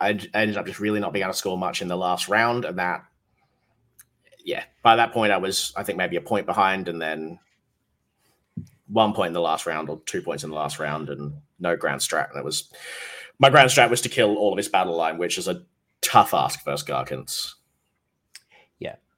I ended up just really not being able to score much in the last round, and that, yeah, by that point I was I think maybe a point behind, and then one point in the last round or two points in the last round, and no grand strat. And it was my grand strat was to kill all of his battle line, which is a tough ask versus Gargants.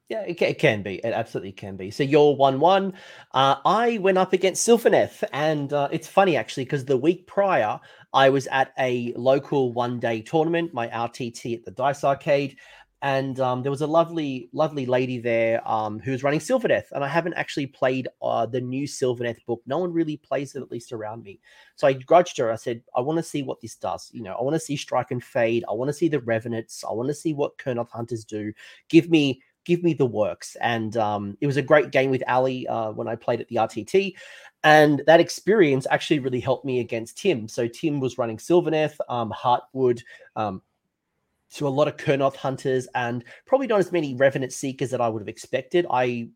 Yeah, it, it, can be. It absolutely can be. So you're one one. Uh, I went up against Sylvaneth, and uh, it's funny actually because the week prior I was at a local one day tournament, my RTT at the Dice Arcade, and um, there was a lovely, lovely lady there um, who was running Sylvaneth, and I haven't actually played uh, the new Sylvaneth book. No one really plays it, at least around me. So I grudged her. I said, I want to see what this does. You know, I want to see Strike and Fade. I want to see the Revenants. I want to see what Kurnoth Hunters do. Give me give me the works. And um, it was a great game with Ali uh, when I played at the RTT. And that experience actually really helped me against Tim. So Tim was running Sylvaneth, um, Heartwood, um, to a lot of Kurnoth hunters, and probably not as many Revenant seekers that I would have expected. I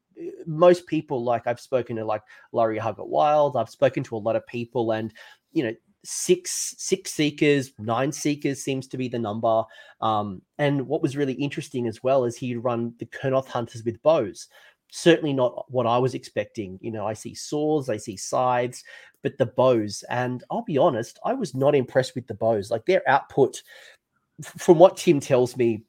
most people like I've spoken to like Laurie Huggett Wild, I've spoken to a lot of people, and you know six six seekers, nine seekers seems to be the number. Um, and what was really interesting as well is he'd run the Kurnoth hunters with bows. Certainly not what I was expecting. You know, I see swords, I see scythes, but the bows. And I'll be honest, I was not impressed with the bows. Like their output, from what Tim tells me,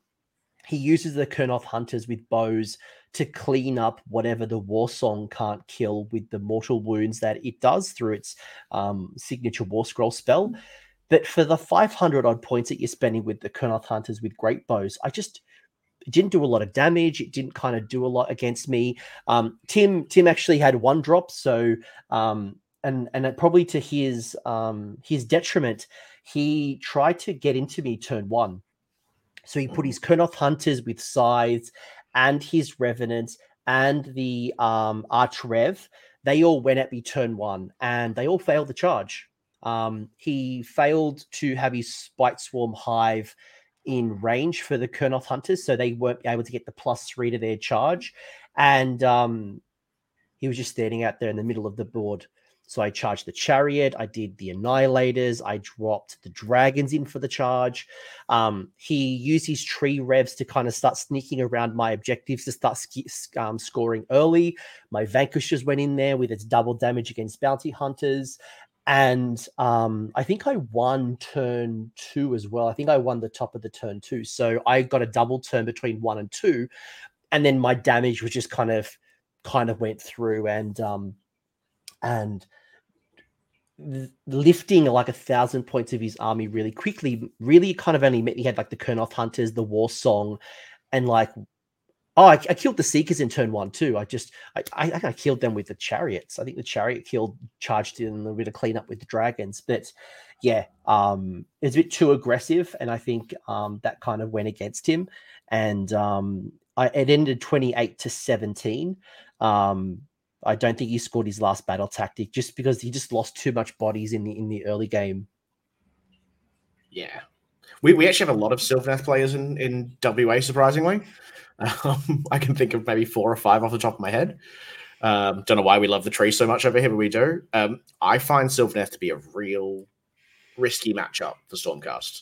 he uses the Kurnoth hunters with bows to clean up whatever the war song can't kill with the mortal wounds that it does through its um, signature war scroll spell. Mm. But for the 500 odd points that you're spending with the Kurnoth Hunters with great bows, I just didn't do a lot of damage. It didn't kind of do a lot against me. Um, Tim Tim actually had one drop, so um, and and probably to his um, his detriment, he tried to get into me turn one. So he put mm. his Kurnoth Hunters with scythes and his revenants and the um, arch rev, they all went at me turn one and they all failed the charge. Um, he failed to have his spite swarm hive in range for the Kurnoth hunters, so they weren't able to get the plus three to their charge. And um, he was just standing out there in the middle of the board. So I charged the chariot. I did the annihilators. I dropped the dragons in for the charge. Um, he used his tree revs to kind of start sneaking around my objectives to start um, scoring early. My vanquishers went in there with its double damage against bounty hunters. And um, I think I won turn two as well. I think I won the top of the turn two. So I got a double turn between one and two. and then my damage was just kind of kind of went through and um and lifting like a thousand points of his army really quickly really kind of only meant he had like the Kurnoth hunters the war song and like oh I, I, killed the seekers in turn one too. I just I, I i killed them with the chariots. I think the chariot killed charged in a little bit of cleanup with the dragons. But yeah um it's a bit too aggressive and i think um that kind of went against him. And um I, it ended 28 to 17 um I don't think he scored his last battle tactic just because he just lost too much bodies in the in the early game.
Yeah, we, we actually have a lot of Sylvaneth players in in WA. Surprisingly, um, I can think of maybe four or five off the top of my head. Um, don't know why we love the tree so much over here, but we do. Um, I find Sylvaneth to be a real risky matchup for Stormcast.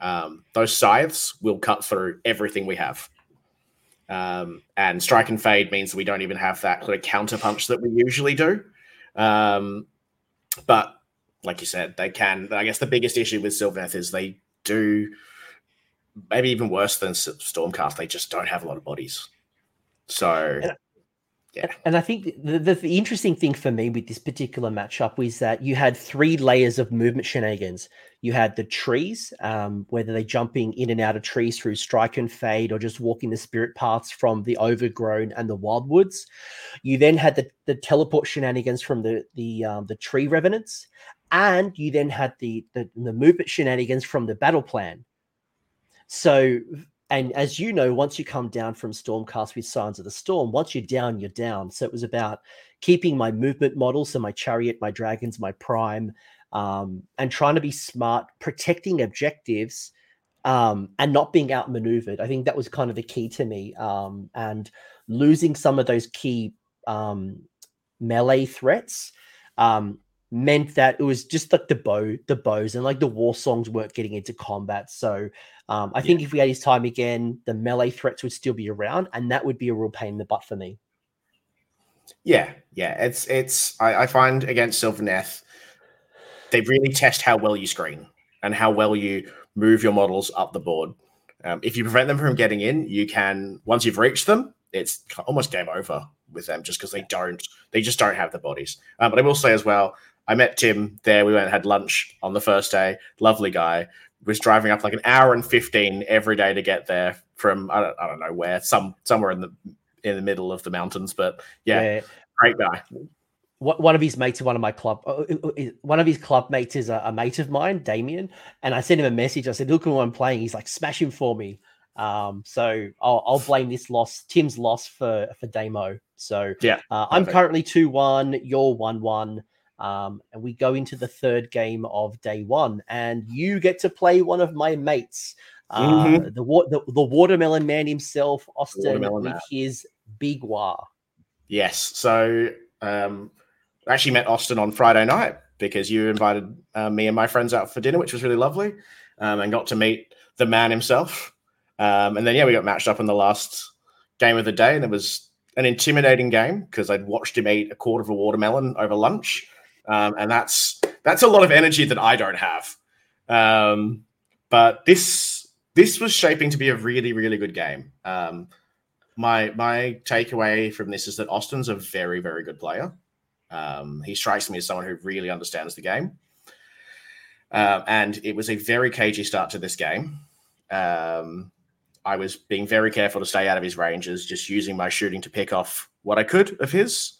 Um, those scythes will cut through everything we have. Um, and strike and fade means we don't even have that kind of counter punch that we usually do. Um, but like you said, they can. I guess the biggest issue with Sylvaneth is they do, maybe even worse than Stormcast, they just don't have a lot of bodies. So
yeah. And I think the, the, the, interesting thing for me with this particular matchup was that you had three layers of movement shenanigans. You had the trees, um, whether they're jumping in and out of trees through strike and fade or just walking the spirit paths from the overgrown and the wildwoods. You then had the, the teleport shenanigans from the the um, the tree revenants, and you then had the, the the movement shenanigans from the battle plan. So and as you know, once you come down from Stormcast with Scions of the Storm, once you're down, you're down. So it was about keeping my movement model, so my chariot, my dragons, my prime, um, and trying to be smart, protecting objectives, um, and not being outmaneuvered. I think that was kind of the key to me. Um, and losing some of those key um, melee threats um, meant that it was just like the bow, the bows, and like the war songs weren't getting into combat. So um, I yeah. think if we had his time again, the melee threats would still be around, and that would be a real pain in the butt for me.
Yeah, yeah, it's it's. I, I find against Sylvaneth, they really test how well you screen and how well you move your models up the board. Um, if you prevent them from getting in, you can once you've reached them, it's almost game over with them just because they don't they just don't have the bodies. Um, but I will say as well, I met Tim there. We went and had lunch on the first day. Lovely guy. Was driving up like an hour and fifteen every day to get there from I don't, I don't know where, some somewhere in the in the middle of the mountains. But yeah, yeah. great guy.
One of his mates one of my club. Uh, uh, uh, one of his club mates is a, a mate of mine, Damien. And I sent him a message. I said, "Look who I'm playing." He's like, "Smash him for me." Um, so I'll, I'll, blame this loss, Tim's loss for for Damo. So
yeah,
uh, I'm currently two one. You're one one. Um, and we go into the third game of day one, and you get to play one of my mates, uh, mm-hmm. the, the, the watermelon man himself, Austin, with man. his big Waaagh.
Yes. So um, I actually met Austin on Friday night because you invited uh, me and my friends out for dinner, which was really lovely, um, and got to meet the man himself. Um, and then yeah, we got matched up in the last game of the day, and it was an intimidating game because I'd watched him eat a quarter of a watermelon over lunch um, and that's that's a lot of energy that I don't have. Um, but this this was shaping to be a really really good game. Um, my my takeaway from this is that Austin's a very very good player. Um, he strikes me as someone who really understands the game. Uh, and it was a very cagey start to this game. Um, I was being very careful to stay out of his ranges, just using my shooting to pick off what I could of his.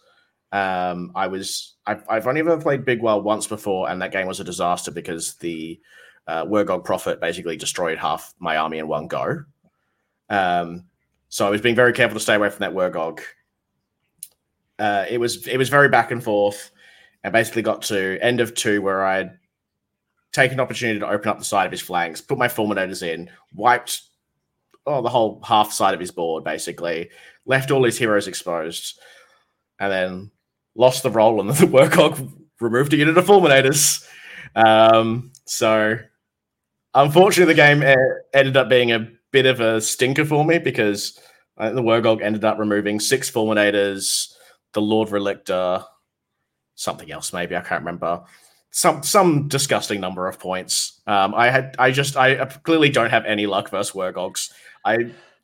Um, I was I've, I've only ever played Big Waaagh once before, and that game was a disaster because the uh, Prophet basically destroyed half my army in one go. Um, so I was being very careful to stay away from that Wurrgog. Uh, it was it was very back and forth. I basically got to end of two where I'd taken an opportunity to open up the side of his flanks, put my fulminators in, wiped oh the whole half side of his board basically, left all his heroes exposed, and then lost the role, and the Wurrgog removed a unit of fulminators. Um, so, unfortunately, the game ended up being a bit of a stinker for me because the Wurrgog ended up removing six fulminators, the Lord Relictor, something else maybe I can't remember. Some some disgusting number of points. Um, I had I just I clearly don't have any luck versus Wurrgogs. I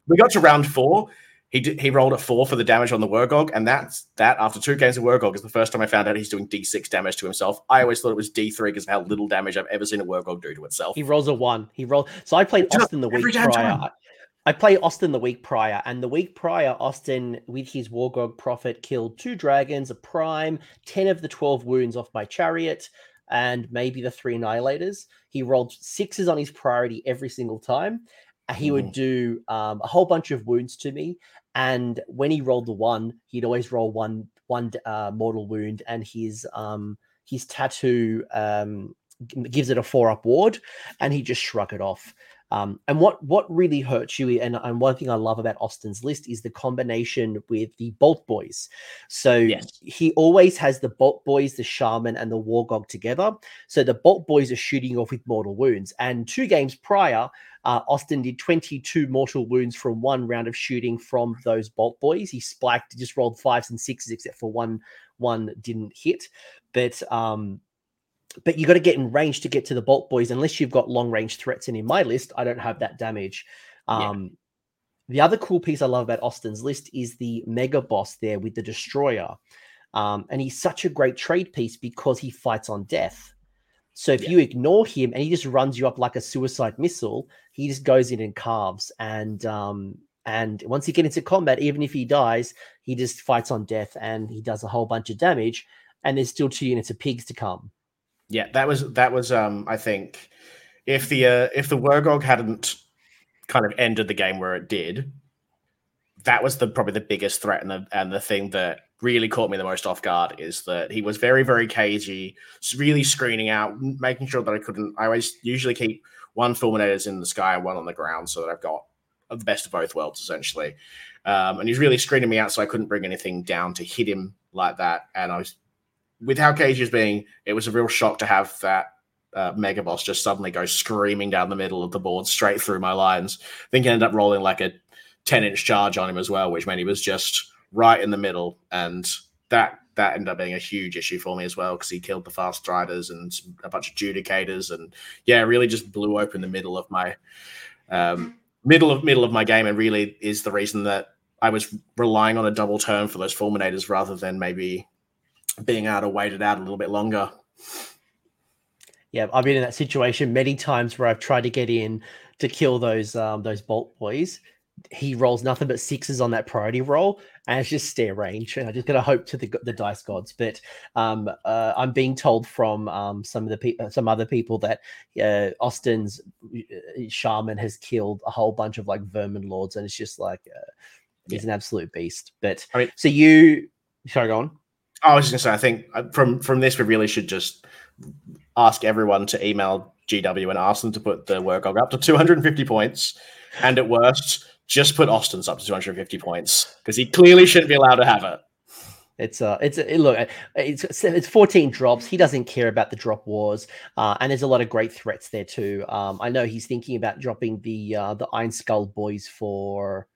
we got to round four he did, he rolled a four for the damage on the Wurrgog, and that's that after two games of Wurrgog is the first time I found out he's doing D6 damage to himself. I always thought it was D3 because of how little damage I've ever seen a Wurrgog do to itself.
He rolls a one. He rolls. So I played Austin the week prior. Time. I played Austin the week prior, and the week prior, Austin with his Wurrgog Prophet killed two dragons, a prime, ten of the twelve wounds off my chariot, and maybe the three annihilators. He rolled sixes on his priority every single time. He would do um, a whole bunch of wounds to me, and when he rolled the one, he'd always roll one one uh, mortal wound, and his um his tattoo um gives it a four up ward, and he just shrug it off. Um, and what what really hurts you, and, and one thing I love about Austin's list is the combination with the Bolt Boys. So yes. he always has the Bolt Boys, the Shaman, and the war Wurrgog together. So the Bolt Boys are shooting off with mortal wounds. And two games prior, uh, Austin did 22 mortal wounds from one round of shooting from those Bolt Boys. He spiked, just rolled fives and sixes, except for one one didn't hit. But um, but you got to get in range to get to the bolt boys unless you've got long range threats and in my list i don't have that damage um yeah. the other cool piece i love about austin's list is the mega boss there with the destroyer um and he's such a great trade piece because he fights on death so if yeah. you ignore him and he just runs you up like a suicide missile he just goes in and carves. And um and once you get into combat even if he dies he just fights on death and he does a whole bunch of damage. And there's still two units of pigs to come.
Yeah, that was that was um I think if the uh, if the Wurrgog hadn't kind of ended the game where it did, that was the probably the biggest threat and the and the thing that really caught me the most off guard is that he was very very cagey, really screening out, making sure that I couldn't. I always usually keep one fulminators in the sky and one on the ground so that I've got the best of both worlds essentially. Um, and he's really screening me out, so I couldn't bring anything down to hit him like that. And I was with how Cage is being, it was a real shock to have that uh, Mega Boss just suddenly go screaming down the middle of the board straight through my lines. I think he ended up rolling like a 10 inch charge on him as well, which meant he was just right in the middle. And that that ended up being a huge issue for me as well because he killed the fast riders and a bunch of judicators and yeah, really just blew open the middle of my um, middle of middle of my game and really is the reason that I was relying on a double turn for those fulminators rather than maybe being able to wait it out a little bit longer.
Yeah, I've been in that situation many times where I've tried to get in to kill those um, those bolt boys. He rolls nothing but sixes on that priority roll, and it's just stare range. And I just gotta hope to the the dice gods. But um, uh, I'm being told from um, some of the people, some other people that uh, Austin's uh, shaman has killed a whole bunch of like vermin lords, and it's just like uh, he's yeah. an absolute beast. But I mean, so you, sorry, go on.
I was just gonna say, I think uh, from from this, we really should just ask everyone to email GW and ask them to put the work up to 250 points, and at worst, just put Austin's up to 250 points because he clearly shouldn't be allowed to have it.
It's uh, it's it, look, it's it's 14 drops. He doesn't care about the drop wars, uh, and there's a lot of great threats there too. Um, I know he's thinking about dropping the uh, the Iron Skull boys for.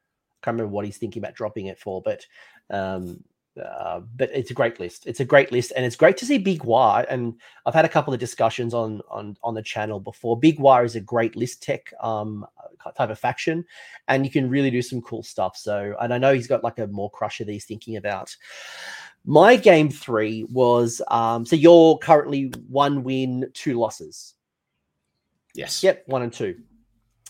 I can't remember what he's thinking about dropping it for, but um, uh, but it's a great list. It's a great list, and it's great to see Big Waaagh. And I've had a couple of discussions on on on the channel before. Big Waaagh is a great list tech um, type of faction, and you can really do some cool stuff. So, and I know he's got like a Maw-Krusha that he's thinking about. My game three was um, so you're currently one win, two losses.
Yes.
Yep, one and two.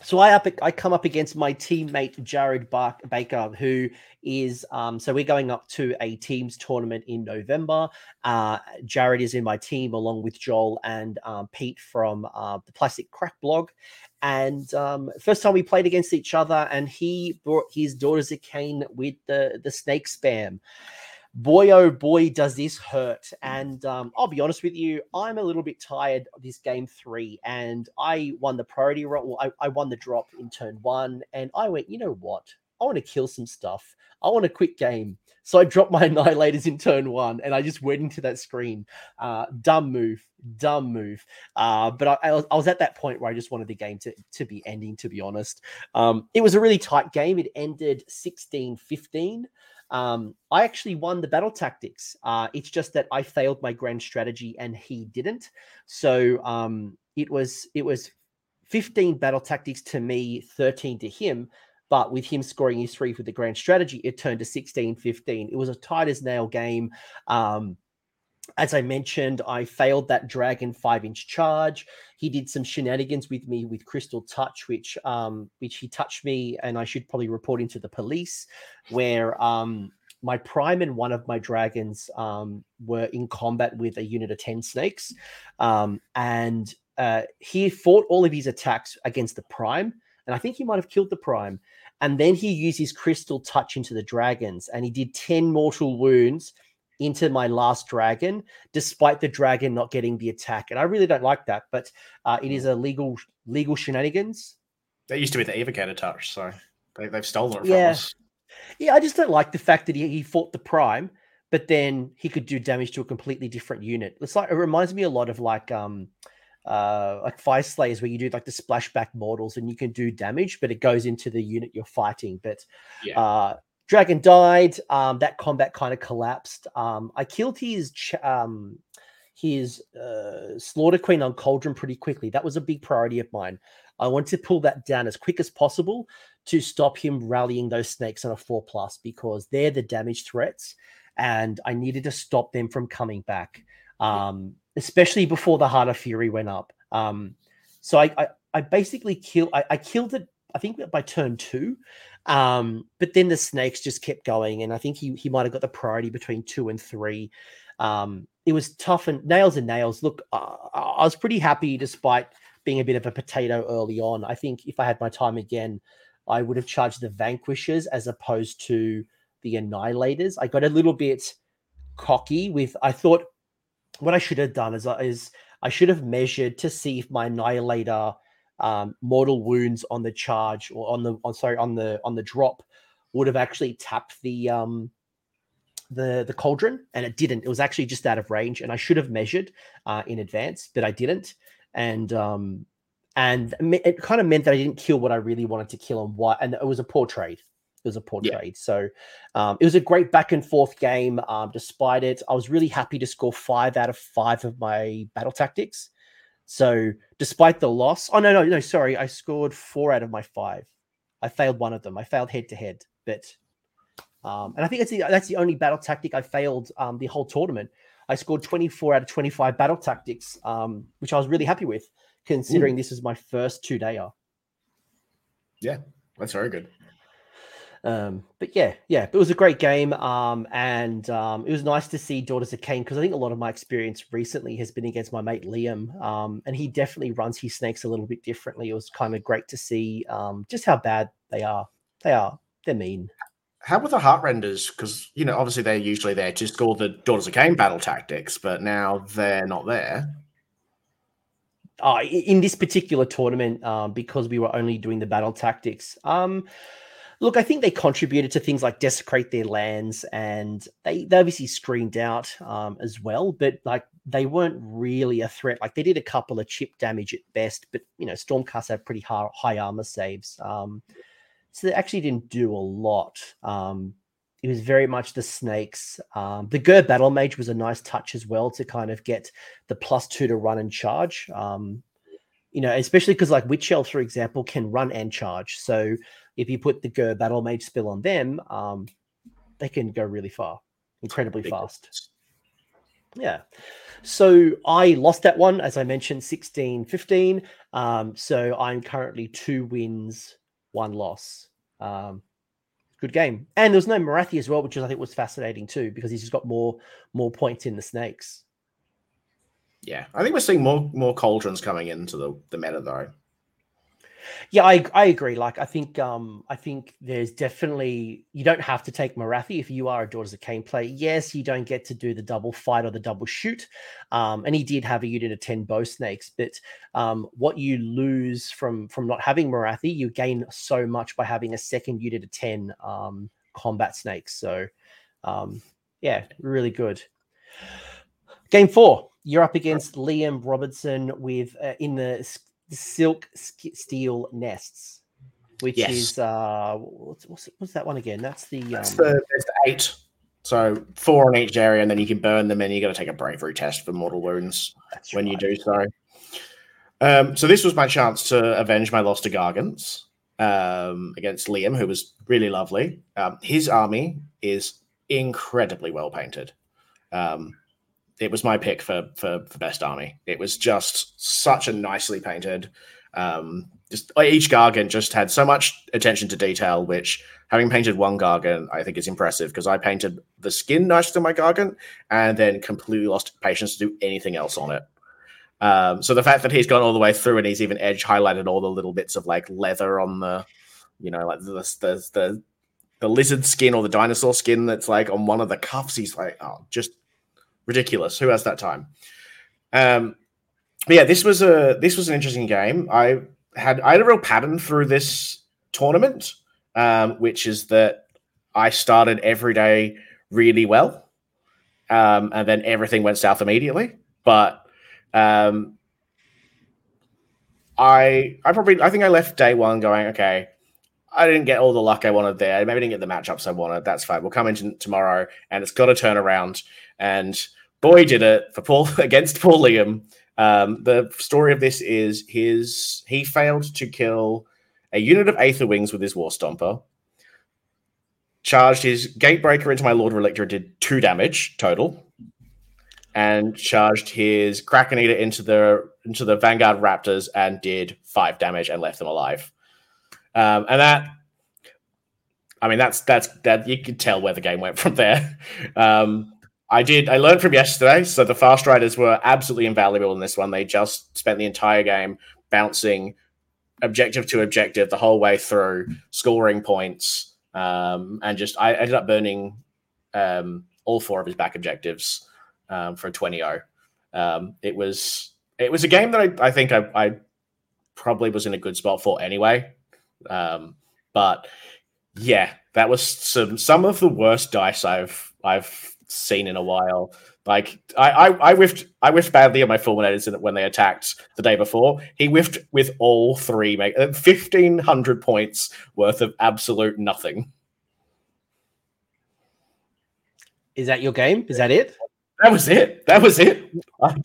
So I up I come up against my teammate Jared Baker, who is um, so we're going up to a teams tournament in November. Uh, Jared is in my team along with Joel and um, Pete from uh, the Plastic Crack blog. And um, first time we played against each other, and he brought his Daughters of Khaine with the the snake spam boy oh boy does this hurt. And um, i'll be honest with you i'm a little bit tired of this game three and i won the priority roll I, I won the drop in turn one and i went you know what? I want to kill some stuff. I want a quick game. So i dropped my annihilators in turn one and i just went into that screen. Uh, dumb move dumb move. Uh, but I, I, was, I was at that point where i just wanted the game to, to be ending to be honest. Um, it was a really tight game. It ended 16 15 um, I actually won the battle tactics. Uh, it's just that I failed my grand strategy and he didn't. So um, it was it was 15 battle tactics to me, 13 to him. But with him scoring his three for the grand strategy, it turned to 16 15. It was a tight as nail game. Um, as I mentioned, I failed that dragon five inch charge. He did some shenanigans with me with crystal touch, which um, which he touched me, and I should probably report into the police. Where um, my prime and one of my dragons um, were in combat with a unit of ten snakes, um, and uh, he fought all of his attacks against the prime, and I think he might have killed the prime. And then he used his crystal touch into the dragons, and he did ten mortal wounds into my last dragon, despite the dragon not getting the attack. And I really don't like that, but uh, it is a legal legal shenanigans.
That used to be the evocator touch, so they, have stolen it from
yeah.
us.
Yeah, I just don't like the fact that he, he fought the prime, but then he could do damage to a completely different unit. It's like it reminds me a lot of like um uh like Fyreslayers where you do like the splashback mortals and you can do damage, but it goes into the unit you're fighting. But yeah. uh Dragon died. Um, that combat kind of collapsed. Um, I killed his ch- um, his uh, Slaughter Queen on Cauldron pretty quickly. That was a big priority of mine. I wanted to pull that down as quick as possible to stop him rallying those snakes on a four plus because they're the damage threats, and I needed to stop them from coming back, um, especially before the Heart of Fury went up. Um, so I, I, I basically killed. I, I killed it. I think by turn two, um, but then the snakes just kept going, and I think he he might have got the priority between two and three. Um, it was tough and nails and nails. Look, uh, I was pretty happy despite being a bit of a potato early on. I think if I had my time again, I would have charged the vanquishers as opposed to the annihilators. I got a little bit cocky with. I thought what I should have done is, is I should have measured to see if my annihilator um, mortal wounds on the charge or on the on sorry on the on the drop would have actually tapped the um the the cauldron and it didn't. It was actually just out of range and i should have measured uh, in advance but i didn't. And um and it kind of meant that i didn't kill what i really wanted to kill and what and it was a poor trade. It was a poor yeah. trade. So um, it was a great back and forth game um, despite it. I was really happy to score five out of five of my battle tactics so despite the loss, oh no, no, no, sorry, I scored four out of my five. I failed one of them. I failed head to head, but um, and I think that's the that's the only battle tactic I failed um, the whole tournament. I scored 24 out of 25 battle tactics, um, which I was really happy with, considering Ooh. this is my first two dayer.
Yeah, that's very good.
Um, but yeah, yeah, it was a great game. Um, and um, it was nice to see Daughters of Khaine because I think a lot of my experience recently has been against my mate Liam. Um, and he definitely runs his snakes a little bit differently. It was kind of great to see um, just how bad they are. They are. They're mean.
How were the heart renders? Because you know, obviously they're usually there to score the Daughters of Khaine battle tactics, but now they're not there.
Uh, in this particular tournament, um, because we were only doing the battle tactics, um, Look, I think they contributed to things like desecrate their lands, and they, they obviously screened out um, as well. But like they weren't really a threat. Like they did a couple of chip damage at best, but you know Stormcast have pretty high, high armor saves, um, so they actually didn't do a lot. Um, it was very much the snakes. Um, the Ghur Battle Mage was a nice touch as well to kind of get the plus two to run and charge. Um, you know, especially because like Witch Elves, for example, can run and charge. So if you put the Ghur Battle Mage spill on them, um, they can go really far, incredibly fast. Yeah. So I lost that one, as I mentioned, 16 15. Um, so I'm currently two wins, one loss. Um, good game. And there was no Morathi as well, which I think was fascinating too, because he's just got more more points in the snakes.
Yeah, I think we're seeing more more cauldrons coming into the, the meta though.
Yeah, I I agree. Like I think um I think there's definitely you don't have to take Morathi if you are a Daughters of Khaine play. Yes, you don't get to do the double fight or the double shoot. Um, and he did have a unit of 10 bow snakes, but um what you lose from from not having Morathi, you gain so much by having a second unit of 10 um combat snakes. So um yeah, really good. Game four, you're up against Liam Robertson with uh, in the silk steel nests, which yes. is uh, what's, what's, what's that one again? That's the
that's um, the, the eight. So four on each area, and then you can burn them, and you got to take a bravery test for mortal wounds when right. you do so. Um, so this was my chance to avenge my loss to Gargants. um, against Liam, who was really lovely. Um, his army is incredibly well painted. Um, it was my pick for, for for best army. It was just such a nicely painted. Um, just each Gargant just had so much attention to detail, which having painted one Gargant, I think is impressive because I painted the skin nice to my Gargant and then completely lost patience to do anything else on it. Um, so the fact that he's gone all the way through and he's even edge highlighted all the little bits of like leather on the, you know, like the the the, the lizard skin or the dinosaur skin that's like on one of the cuffs. He's like, oh, just ridiculous. Who has that time? Um, but yeah, this was a this was an interesting game. I had I had a real pattern through this tournament, um, which is that I started every day really well, um, and then everything went south immediately. But um, I I probably I think I left day one going okay. I didn't get all the luck I wanted there. Maybe didn't get the matchups I wanted. That's fine. We'll come in tomorrow, and it's got to turn around. And boy, did it for Paul against Paul Liam. Um, the story of this is his he failed to kill a unit of Aether Wings with his War Stomper. Charged his Gatebreaker into my Lord Relictor, did two damage total and charged his Kraken Eater into the into the Vanguard Raptors and did five damage and left them alive. Um, and that, I mean, that's that's that you can tell where the game went from there. Um, I did. I learned from yesterday. So the fast riders were absolutely invaluable in this one. They just spent the entire game bouncing objective to objective the whole way through, scoring points, um, and just I ended up burning um, all four of his back objectives um, for 20-0. Um, it was it was a game that I, I think I, I, probably was in a good spot for anyway. Um, but yeah, that was some some of the worst dice I've I've seen in a while. Like I, I, I whiffed I whiffed badly on my fulminators when they attacked the day before. He whiffed with all three, make uh, fifteen hundred points worth of absolute nothing.
Is that your game? Is that it?
That was it. That was it.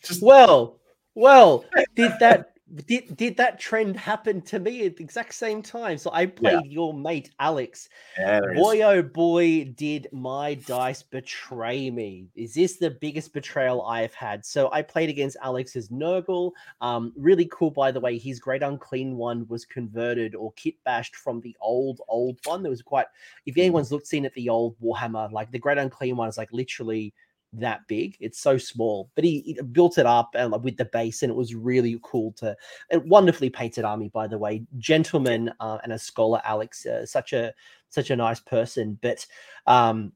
Just... Well, well, did that did did that trend happen to me at the exact same time? So I played yeah. your mate Alex. Yeah, boy, oh boy, did my dice betray me. Is this the biggest betrayal I have had? So I played against Alex's Nurgle. Um, really cool, by the way. His Great Unclean one was converted or kit bashed from the old old one. There was quite. If anyone's looked seen at the old Warhammer, like the Great Unclean one is like literally that big. It's so small, but he, he built it up and with the base, and it was really cool to wonderfully painted army, by the way. Gentleman uh, and a scholar, Alex, uh, such a such a nice person, but um,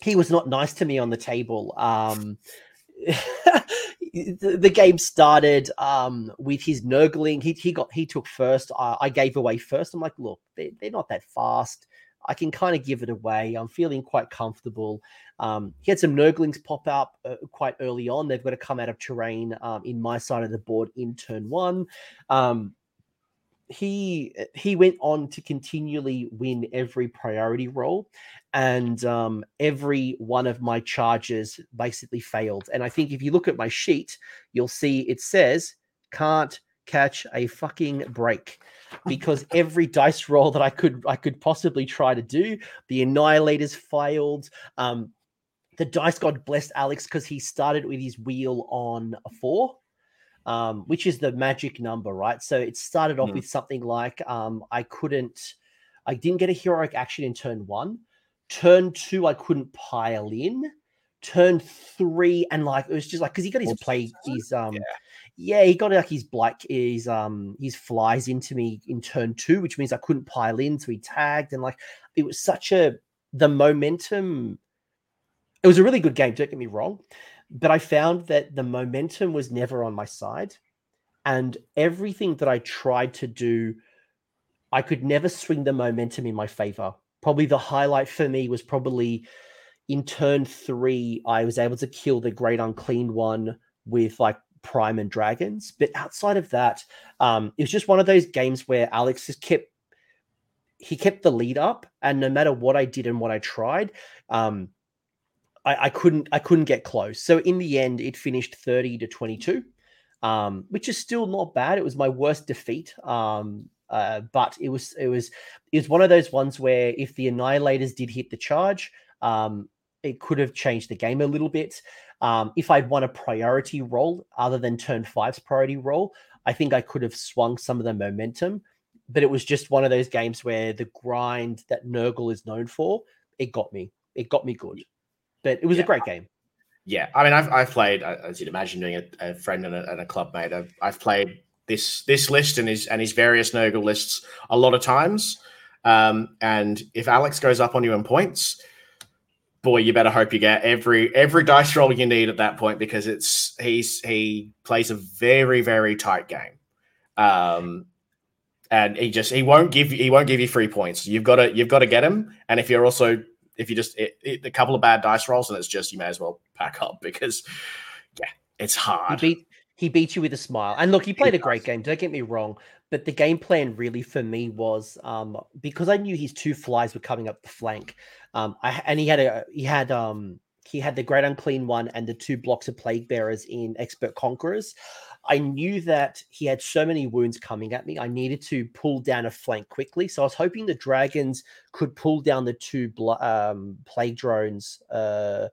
he was not nice to me on the table. Um, the, the, game started um, with his nurgling. He, he got he took first. I, I gave away first. I'm like, look, they, they're not that fast. I can kind of give it away. I'm feeling quite comfortable. Um, he had some Nurglings pop up uh, quite early on. They've got to come out of terrain um, in my side of the board in turn one. Um, he he went on to continually win every priority roll, and um, every one of my charges basically failed. And I think if you look at my sheet, you'll see it says can't catch a fucking break because every dice roll that I could I could possibly try to do, the annihilators failed. Um, the dice god blessed Alex because he started with his wheel on a four, um, which is the magic number, right? So it started off mm. with something like um, I couldn't, I didn't get a heroic action in turn one. Turn two, I couldn't pile in. Turn three, and like it was just like because he got his play, his um, yeah yeah, he got like his black his um his flies into me in turn two, which means I couldn't pile in, so he tagged and like it was such a the momentum. It was a really good game, don't get me wrong, but I found that the momentum was never on my side, and everything that I tried to do, I could never swing the momentum in my favor. Probably the highlight for me was probably in turn three, I was able to kill the great unclean one with like Prime and Dragons. But outside of that, um, it was just one of those games where Alex just kept he kept the lead up, and no matter what I did and what I tried, um, I, I couldn't I couldn't get close. So in the end, it finished thirty to twenty two. Um, which is still not bad. It was my worst defeat. Um, Uh, but it was it was it was one of those ones where if the annihilators did hit the charge, um, it could have changed the game a little bit. Um, if I'd won a priority roll other than turn five's priority roll, I think I could have swung some of the momentum. But it was just one of those games where the grind that Nurgle is known for, it got me. It got me good. But it was yeah. a great game.
Yeah, I mean, I've, I've played, as you'd imagine, doing a, a friend and a, and a club mate. I've, I've played this this list and his and his various Nurgle lists a lot of times. Um, and if Alex goes up on you in points, boy, you better hope you get every every dice roll you need at that point because it's he's he plays a very very tight game, um, and he just he won't give he won't give you free points. You've got to you've got to get him, and if you're also if you just it, it, a couple of bad dice rolls and it's just you may as well pack up because yeah, it's hard.
He beat he beat you with a smile, and look, he played he a great game. Don't get me wrong, but the game plan really for me was um, because I knew his two flies were coming up the flank. Um, I, and he had a he had um he had the great unclean one and the two blocks of plague bearers in expert conquerors. I knew that he had so many wounds coming at me. I needed to pull down a flank quickly. So I was hoping the dragons could pull down the two um, plague drones, uh,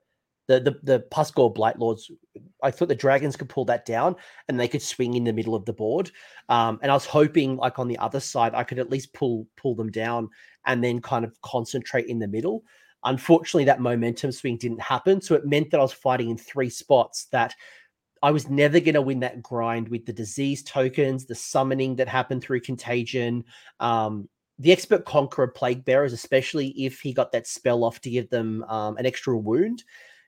the the the Pusgoyle Blightlords. I thought the dragons could pull that down and they could swing in the middle of the board. Um, and I was hoping, like on the other side, I could at least pull pull them down and then kind of concentrate in the middle. Unfortunately, that momentum swing didn't happen. So it meant that I was fighting in three spots that I was never going to win that grind with the disease tokens, the summoning that happened through contagion, um, the expert conqueror plague bearers, especially if he got that spell off to give them um, an extra wound,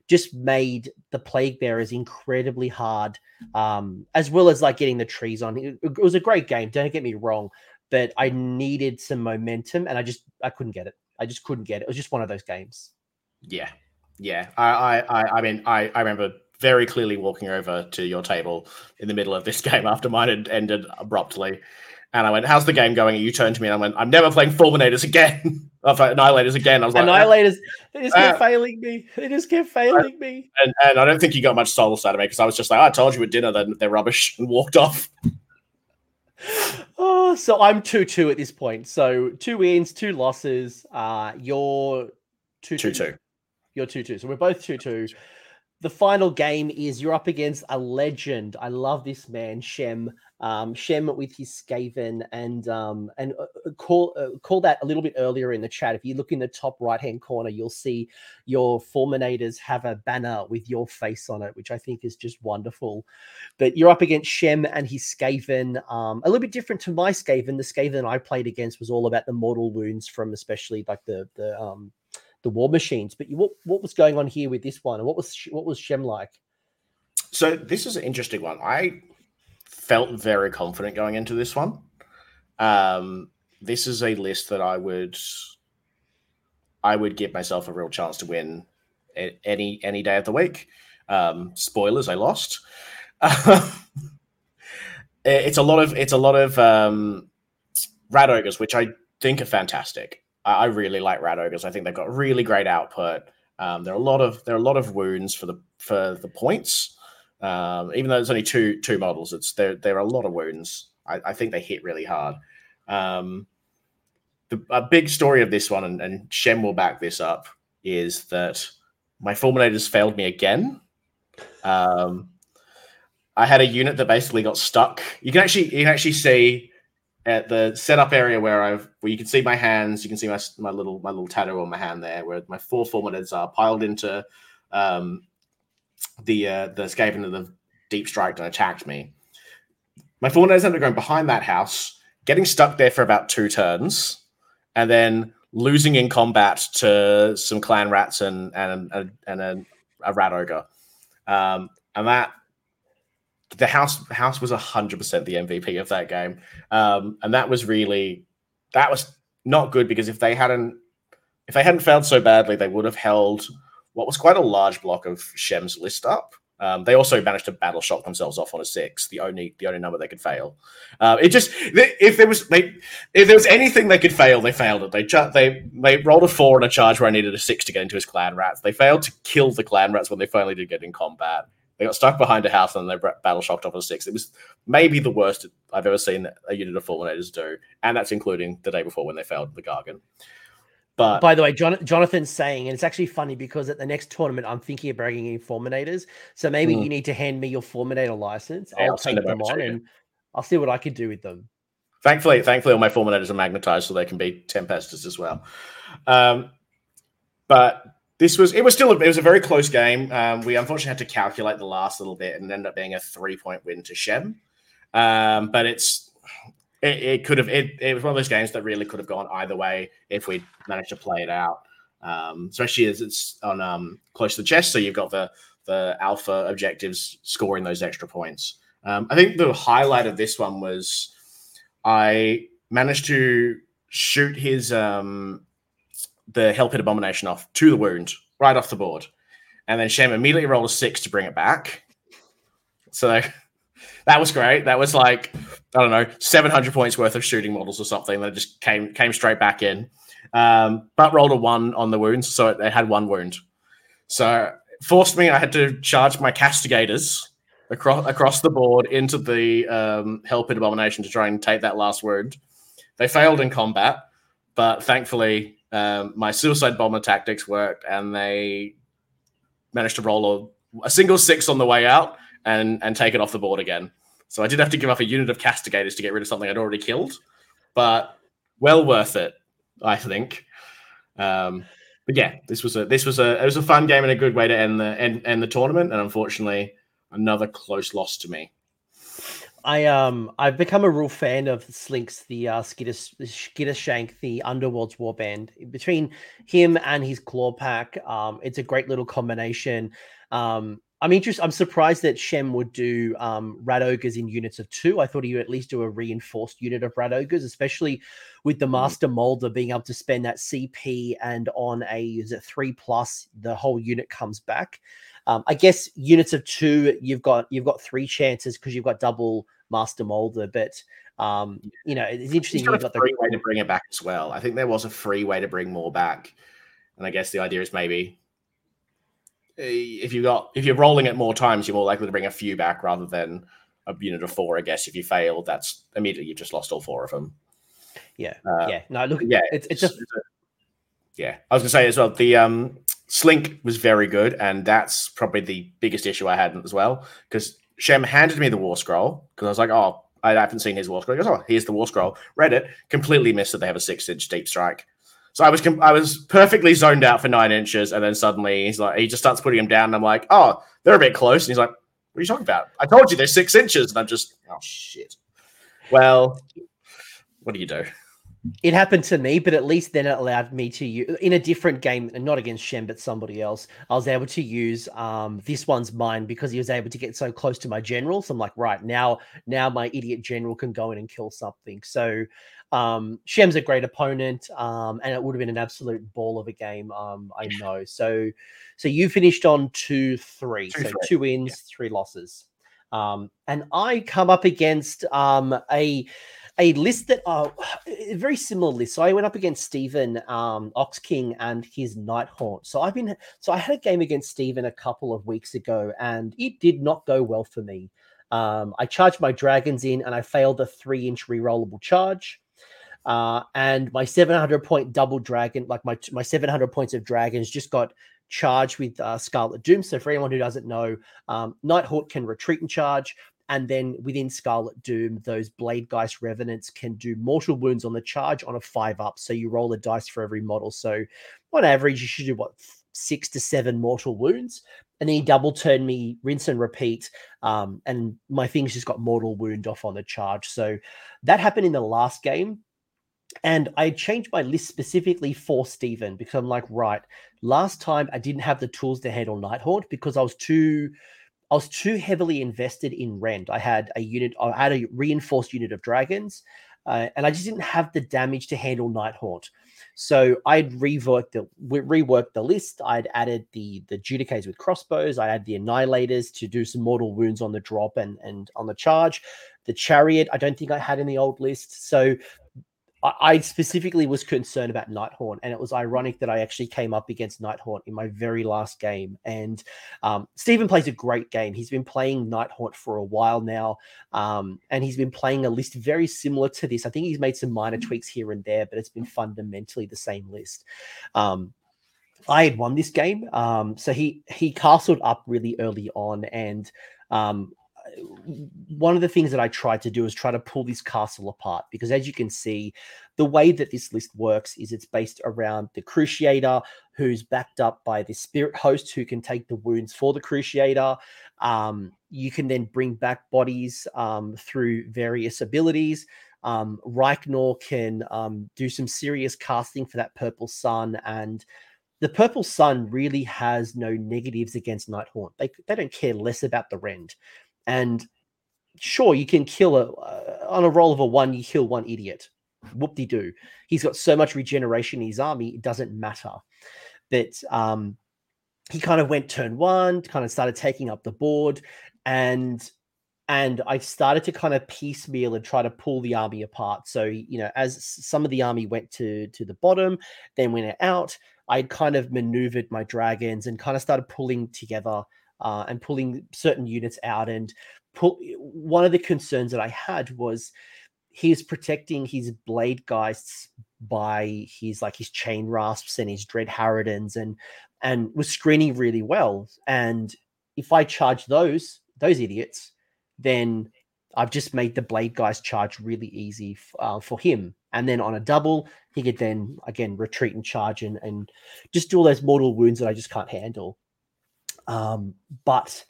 just made the plague bearers incredibly hard, um, as well as like getting the trees on. It, was a great game. Don't get me wrong, but I needed some momentum, and I just I couldn't get it. I just couldn't get it. It was just one of those games.
Yeah, yeah. I I I mean I I remember very clearly walking over to your table in the middle of this game after mine had ended abruptly. And I went, "How's the game going?" And you turned to me and I went, "I'm never playing Fulminators again. Annihilators again." I was like,
"Annihilators, they just kept uh, failing me. They just kept failing me."
And, and I don't think you got much solace out of me because I was just like, "I told you at dinner that they're rubbish," and walked off.
oh, so I'm two two at this point. So two wins, two losses. Uh, you're two two. two. You're two two. So we're both two two the final game is you're up against a legend. I love this man, Shem. Um, Shem with his Skaven, and um, and uh, uh, call uh, call that a little bit earlier in the chat. If you look in the top right hand corner, you'll see your Fulminators have a banner with your face on it, which I think is just wonderful. But you're up against Shem and his Skaven. Um, a little bit different to my Skaven. The Skaven I played against was all about the mortal wounds from especially like the the um the war machines. But you, what what was going on here with this one, and what was what was Shem like?
So this is an interesting one. I felt very confident going into this one. Um, this is a list that I would I would give myself a real chance to win any any day of the week. Um, spoilers, I lost. it's a lot of it's a lot of um, rat ogres, which I think are fantastic. I really like rat ogres. I think they've got really great output. Um, there are a lot of there are a lot of wounds for the for the points. Um, even though there's only two two models, it's there there are a lot of wounds. I, I think they hit really hard. Um, the a big story of this one, and, and Shem will back this up, is that my fulminators failed me again. Um, I had a unit that basically got stuck. You can actually you can actually see at the setup area where I've where you can see my hands, you can see my my little my little tattoo on my hand there, where my four fulminators are piled into um, the uh, the Skaven of the deep strike that attacked me. My fulminators ended up going behind that house, getting stuck there for about two turns, and then losing in combat to some clan rats and and and, and a, a rat ogre. Um, and that the house house was hundred percent the MVP of that game, um, and that was really that was not good because if they hadn't if they hadn't failed so badly, they would have held what was quite a large block of Shem's list up. Um, they also managed to battle shock themselves off on a six, the only the only number they could fail. Uh, it just if there was they if there was anything they could fail, they failed it. They they they rolled a four on a charge where I needed a six to get into his clan rats. They failed to kill the clan rats when they finally did get in combat They got stuck behind a house and they battle shocked off a six. It was maybe the worst I've ever seen a unit of Fulminators do, and that's including the day before when they failed the Gargan. But
by the way, John, Jonathan's saying, and it's actually funny because at the next tournament, I'm thinking of bringing in Fulminators. So maybe mm. you need to hand me your Fulminator license. Yeah, I'll, I'll take them on and I'll see what I can do with them.
Thankfully, thankfully, all my Fulminators are magnetized, so they can be Tempestors as well. Um, but this was it was still a, it was a very close game. Um, we unfortunately had to calculate the last little bit and ended up being a three point win to Shem. Um, but it's it, it, could have it, it was one of those games that really could have gone either way if we managed to play it out. Um, especially as it's on um, close to the chest, so you've got the the alpha objectives scoring those extra points. Um, I think the highlight of this one was I managed to shoot his um, the Hell Pit Abomination off to the wound right off the board. And then Shem immediately rolled a six to bring it back. So that was great. That was like, I don't know, 700 points worth of shooting models or something that just came came straight back in. Um, but rolled a one on the wounds. So it, it had one wound. So forced me, I had to charge my castigators across across the board into the um, Hell Pit Abomination to try and take that last wound. They failed in combat, but thankfully um, my suicide bomber tactics worked, and they managed to roll a, a, single six on the way out and and take it off the board again. So I did have to give up a unit of castigators to get rid of something I'd already killed, but well worth it, I think. Um, but yeah, this was a this was a it was a fun game and a good way to end the end, end the tournament. And unfortunately, another close loss to me.
I um I've become a real fan of Slinks, the uh Skitter, Shank, the Underworld's warband. Between him and his claw pack, um, it's a great little combination. Um, I'm interested. I'm surprised that Shem would do um, rat ogres in units of two. I thought he would at least do a reinforced unit of rat ogres, especially with the mm. master molder being able to spend that CP and on a is it three plus, the whole unit comes back. Um, I guess units of two, you've got you've got three chances because you've got double master molder, but um, you know it's interesting.
You've got, a free the- way to bring it back as well. I think there was a free way to bring more back, and I guess the idea is maybe eh, if you got if you're rolling it more times, you're more likely to bring a few back rather than a unit of four. I guess if you fail, that's immediately you've just lost all four of them.
Yeah, uh, yeah. No, look, yeah, it's it's, it's a,
yeah. I was gonna say as well. The um Slink was very good, and that's probably the biggest issue I had as well. Because Shem handed me the War Scroll because I was like, "Oh, I haven't seen his War Scroll." He goes, "Oh, here's the War Scroll." Read it, completely missed that they have a six-inch deep strike. So I was I was perfectly zoned out for nine inches, and then suddenly he's like, he just starts putting him down, and I'm like, "Oh, they're a bit close," and he's like, "What are you talking about? I told you they're six inches," and I'm just, "Oh shit." Well, what do you do?
It happened to me, but at least then it allowed me to use in a different game, and not against Shem, but somebody else. I was able to use um, this one's mine because he was able to get so close to my general. So I'm like, right now, now my idiot general can go in and kill something. So um, Shem's a great opponent, um, and it would have been an absolute ball of a game. Um, I know. So, so you finished on two, three, two, so three. two wins, yeah. three losses, um, and I come up against um, a a list that uh, a very similar list. So I went up against Stephen um, Ox King and his Nighthaunt. So I've been so I had a game against Stephen a couple of weeks ago, and it did not go well for me. Um, I charged my dragons in, and I failed a three-inch rerollable charge. Uh, and my 700 point double dragon, like my my 700 points of dragons, just got charged with uh, Scarlet Doom. So for anyone who doesn't know, um, Nighthaunt can retreat and charge. And then within Scarlet Doom, those Bladegheist Revenants can do mortal wounds on the charge on a five up. So you roll a dice for every model. So on average, you should do what six to seven mortal wounds. And then he double turned me, rinse and repeat. Um, and my things just got mortal wound off on the charge. So that happened in the last game. And I changed my list specifically for Stephen because I'm like, right, last time I didn't have the tools to handle Nighthaunt because I was too I was too heavily invested in Rend. I had a unit, I had a reinforced unit of dragons, uh, and I just didn't have the damage to handle Nighthaunt. So I'd reworked the reworked the list. I'd added the the Judicates with crossbows. I had the Annihilators to do some mortal wounds on the drop and and on the charge. The Chariot I don't think I had in the old list. So I specifically was concerned about Nighthaunt, and it was ironic that I actually came up against Nighthaunt in my very last game. And um, Stephen plays a great game. He's been playing Nighthaunt for a while now, um, and he's been playing a list very similar to this. I think he's made some minor tweaks here and there, but it's been fundamentally the same list. Um, I had won this game, um, so he he castled up really early on, and um, one of the things that I tried to do is try to pull this castle apart because, as you can see, the way that this list works is it's based around the Cruciator, who's backed up by the Spirit Host, who can take the wounds for the Cruciator. Um, you can then bring back bodies um, through various abilities. Um, Reikenor can um, do some serious casting for that Purple Sun, and the Purple Sun really has no negatives against Nighthaunt. They, they don't care less about the Rend. And sure, you can kill a uh, on a roll of a one, you kill one idiot. Whoop de doo. He's got so much regeneration in his army, it doesn't matter. But um, he kind of went turn one, kind of started taking up the board, and and I started to kind of piecemeal and try to pull the army apart. So you know, as some of the army went to to the bottom, then went out, I kind of maneuvered my dragons and kind of started pulling together uh, and pulling certain units out. And pull, one of the concerns that I had was he's protecting his blade geists by his like his chain rasps and his dread harridans and and was screening really well. And if I charge those those idiots, then I've just made the blade guys charge really easy f- uh, for him. And then on a double, he could then again retreat and charge and, and just do all those mortal wounds that I just can't handle. Um, but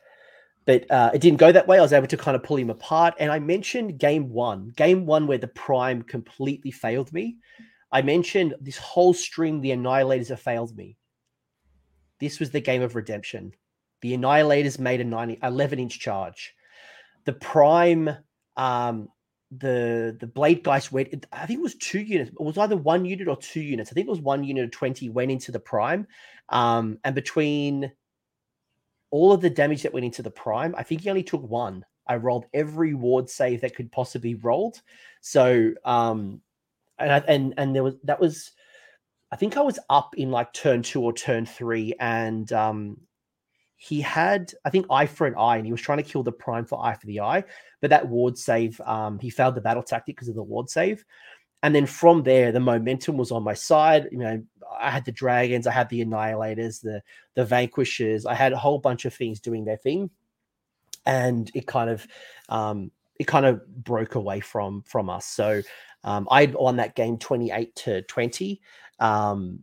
but uh, it didn't go that way. I was able to kind of pull him apart. And I mentioned game one, game one where the prime completely failed me. I mentioned this whole string, the annihilators have failed me. This was the game of redemption. The annihilators made a 90, 11 inch charge. The prime, um, the the blade guys went. I think it was two units. It was either one unit or two units. I think it was one unit of twenty went into the prime, um, and between all of the damage that went into the prime, I think he only took one. I rolled every ward save that could possibly rolled. So um and I, and and there was that was I think I was up in like turn 2 or turn 3 and um he had I think eye for an eye and he was trying to kill the prime for eye for the eye, but that ward save um he failed the battle tactic because of the ward save. And then from there, the momentum was on my side. You know, I had the dragons, I had the annihilators, the the vanquishers. I had a whole bunch of things doing their thing, and it kind of um, it kind of broke away from from us. So um, I won that game twenty eight to twenty. Um,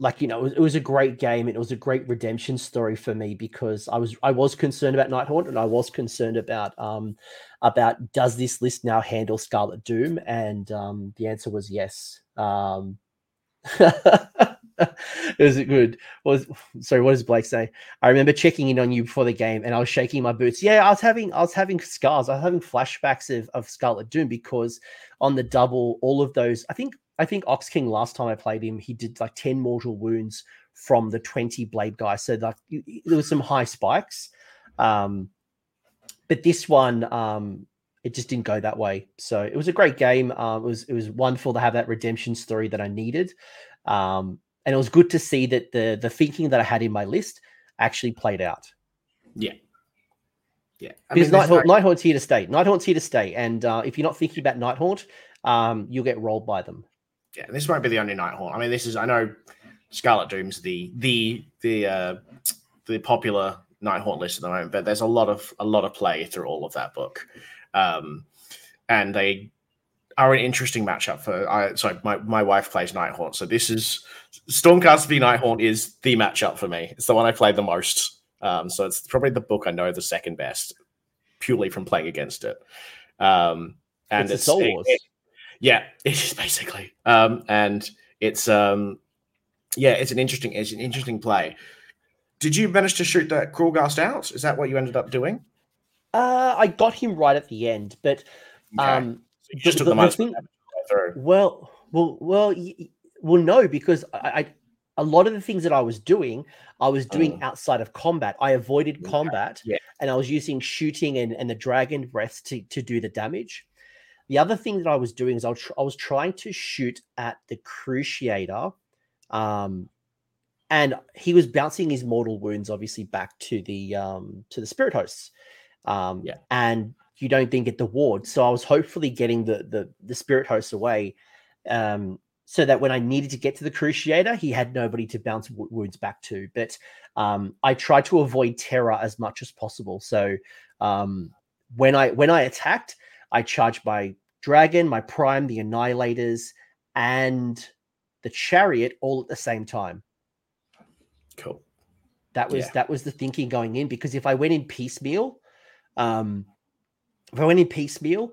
like you know, it was, it was, a great game and it was a great redemption story for me because I was I was concerned about Nighthaunt and I was concerned about um about does this list now handle Scarlet Doom and um the answer was yes. Um is it good? Was sorry, what does Blake say? I remember checking in on you before the game and I was shaking my boots. Yeah, I was having I was having scars. I was having flashbacks of, of Scarlet Doom because on the double, all of those, I think I think Ox King last time I played him, he did like 10 mortal wounds from the 20 blade guy. So like there was some high spikes. Um but this one um it just didn't go that way. So it was a great game. Uh, it was it was wonderful to have that redemption story that I needed, um, and it was good to see that the the thinking that I had in my list actually played out.
Yeah, yeah.
I because mean, Nighthaunt, Nighthaunt's here to stay. Nighthaunt's here to stay, and uh, if you're not thinking about Nighthaunt, um, you'll get rolled by them.
Yeah, this won't be the only Nighthaunt. I mean, this is I know Scarlet Doom's the the the uh, the popular Nighthaunt list at the moment, but there's a lot of a lot of play through all of that book. Um, and they are an interesting matchup for. I sorry, my, my wife plays Nighthaunt, so this is Stormcast v Nighthaunt is the matchup for me. It's the one I play the most. Um, so it's probably the book I know the second best, purely from playing against it. Um, and it's, it's
Wars. It,
yeah, it is basically. Um, and it's um, yeah, it's an interesting, it's an interesting play. Did you manage to shoot that Krulghast out? Is that what you ended up doing?
Uh, I got him right at the end, but okay. um,
so just the, took the, the thing,
Well, well, well, well, no, because I, a lot of the things that I was doing, I was doing mm. outside of combat. I avoided okay. combat,
yeah.
and I was using shooting and, and the dragon breath to to do the damage. The other thing that I was doing is I was, I was trying to shoot at the Cruciator, um, and he was bouncing his mortal wounds obviously back to the um, to the spirit hosts. Um,
Yeah.
and you don't then get the ward. So I was hopefully getting the the, the spirit hosts away, um, so that when I needed to get to the Cruciator, he had nobody to bounce w- wounds back to. But um, I tried to avoid terror as much as possible. So um, when I when I attacked, I charged my dragon, my prime, the annihilators, and the chariot all at the same time.
Cool.
That was
Yeah.
that was the thinking going in because if I went in piecemeal, um, if I went in piecemeal,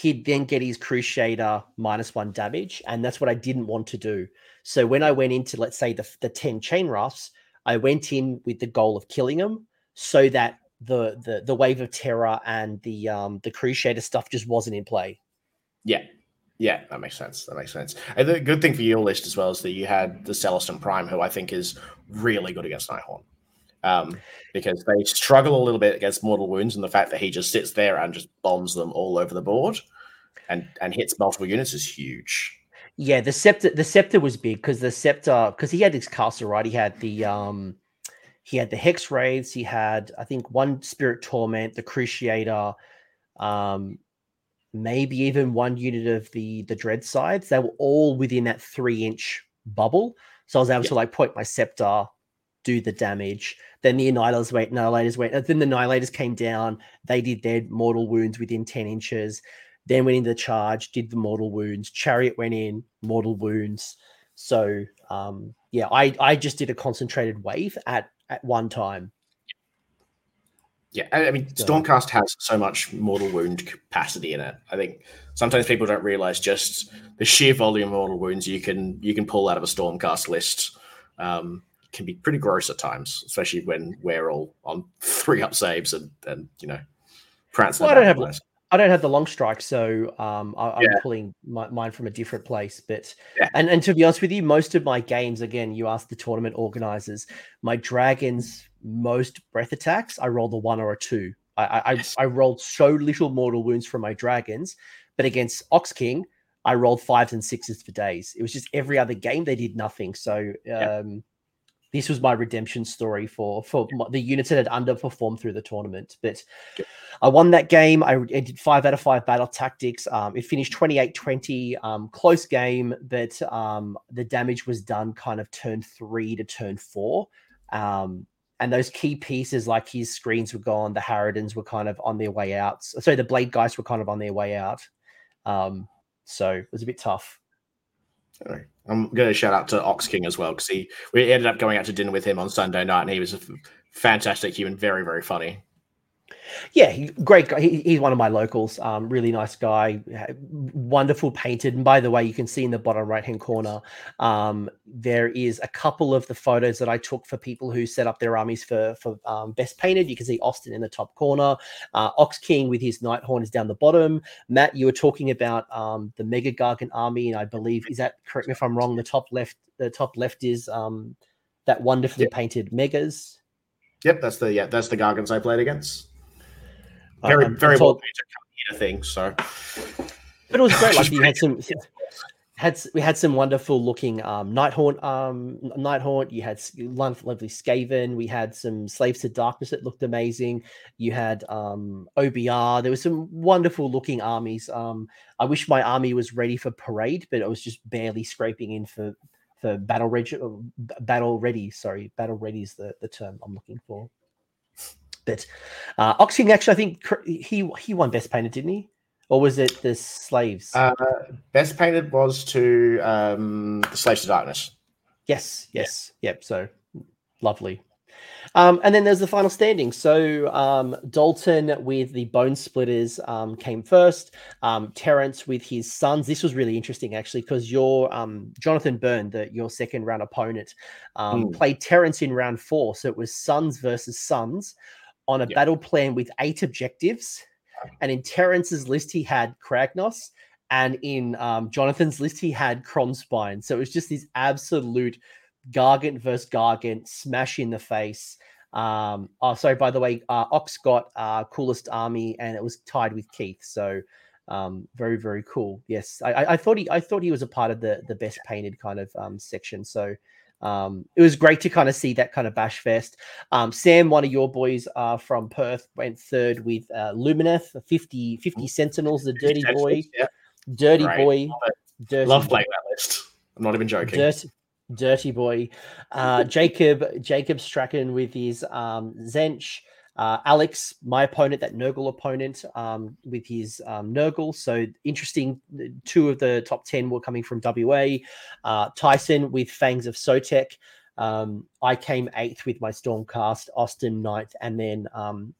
he'd then get his cruciator minus one damage, and that's what I didn't want to do. So when I went into let's say the the ten chain rasps, I went in with the goal of killing them so that the the the wave of terror and the um the cruciator stuff just wasn't in play.
Yeah. Yeah, that makes sense. That makes sense. And the good thing for your list as well is that you had the Celestant Prime, who I think is really good against Nighthaunt. Um, because they struggle a little bit against mortal wounds, and the fact that he just sits there and just bombs them all over the board and and hits multiple units is huge.
Yeah, the scepter the scepter was big because the scepter because he had his castle right. He had the um he had the hex wraiths. He had I think one spirit torment, the cruciator, um maybe even one unit of the the dread scythes. They were all within that three inch bubble. So I was able
Yeah.
to like point my scepter, do the damage. Then the annihilators went, annihilators went. Then the annihilators came down. They did their mortal wounds within ten inches then went into the charge, did the mortal wounds. Chariot went in, mortal wounds. So um, yeah, I I just did a concentrated wave at at one time.
Yeah, I I mean, Stormcast has so much mortal wound capacity in it. I think sometimes people don't realize just the sheer volume of mortal wounds you can you can pull out of a Stormcast list um, can be pretty gross at times, especially when we're all on three up saves and and you know, prancing.
Well, I don't have
the place.
I don't have the long strike, so um, I, I'm
Yeah.
pulling my, mine from a different place. But
Yeah.
and and to be honest with you, most of my games, again, you ask the tournament organizers, my dragons most breath attacks, I rolled a one or a two. I I,
Yes.
I I rolled so little mortal wounds from my dragons, but against Ox King, I rolled fives and sixes for days. It was just every other game they did nothing. So
Yeah.
This was my redemption story for for the units that had underperformed through the tournament. But I won that game. I, I did five out of five battle tactics. Um, it finished 28 20, um, close game, but um, the damage was done kind of turn three to turn four. Um, and those key pieces, like his screens were gone, the Harridans were kind of on their way out. So the Blade Guys were kind of on their way out. Um, so it was a bit tough.
I'm going to shout out to Ox King as well because he we ended up going out to dinner with him on Sunday night, and he was a f- fantastic human, very very funny.
Yeah, he, great guy. He, he's one of my locals. Um, really nice guy. Wonderful painted. And by the way, you can see in the bottom right hand corner, um, there is a couple of the photos that I took for people who set up their armies for for um, best painted. You can see Austin in the top corner. Uh, Ox King with his Nighthaunt is down the bottom. Matt, you were talking about um, the Mega Gargant army, and I believe is that correct me if I'm wrong. The top left, the top left is um, that wonderfully
Yep.
painted Megas.
Yep, that's the yeah, that's the Gargans I played against. Very
I'm
very well painted thing. So
but it was great. Like you had some had we had some wonderful looking um Nighthaunt um N- Nighthaunt. You had lovely Skaven. We had some Slaves to Darkness that looked amazing. You had um OBR. There was some wonderful looking armies. Um, I wish my army was ready for parade, but I was just barely scraping in for for battle reg- uh, battle ready. Sorry, battle ready is the the term I'm looking for. But uh, Oxking, actually, I think he he won best painted, didn't he? Or was it the slaves?
uh, best painted was to um, the Slaves to Darkness.
yes, yes, yep. So lovely. Um, and then there's the final standing. So um, Dalton with the Bonesplitterz um, came first. Um, Terrence with his sons. This was really interesting actually because your um, Jonathan Byrne, the, your second round opponent, um,
Mm.
played Terrence in round four. So it was sons versus sons on a
Yeah.
battle plan with eight objectives. And in Terrence's list, he had Kragnos. And in um, Jonathan's list, he had Krondspine. So it was just this absolute Gargant versus Gargant smash in the face. Um, oh, sorry, by the way, uh, Ox got uh, coolest army and it was tied with Keith. So Um, very very cool. Yes, I, I thought he I thought he was a part of the the best painted kind of um, section. So um, it was great to kind of see that kind of bash fest. Um, Sam, one of your boys uh, from Perth, went third with uh, Lumineth, 50, 50 Sentinels, the dirty boy.
Yeah.
Dirty
Great.
boy.
Love.
Dirty
Love playing that list. I'm not even joking.
Dirty, dirty boy. Uh, Jacob Jacob Strachan with his um, Tzeentch. Uh, Alex, my opponent, that Nurgle opponent, um, with his um, Nurgle. So interesting. Two of the top 10 were coming from WA. Uh, Tyson with Fangs of Sotek. Um, I came eighth with my Stormcast, Austin ninth, and then um,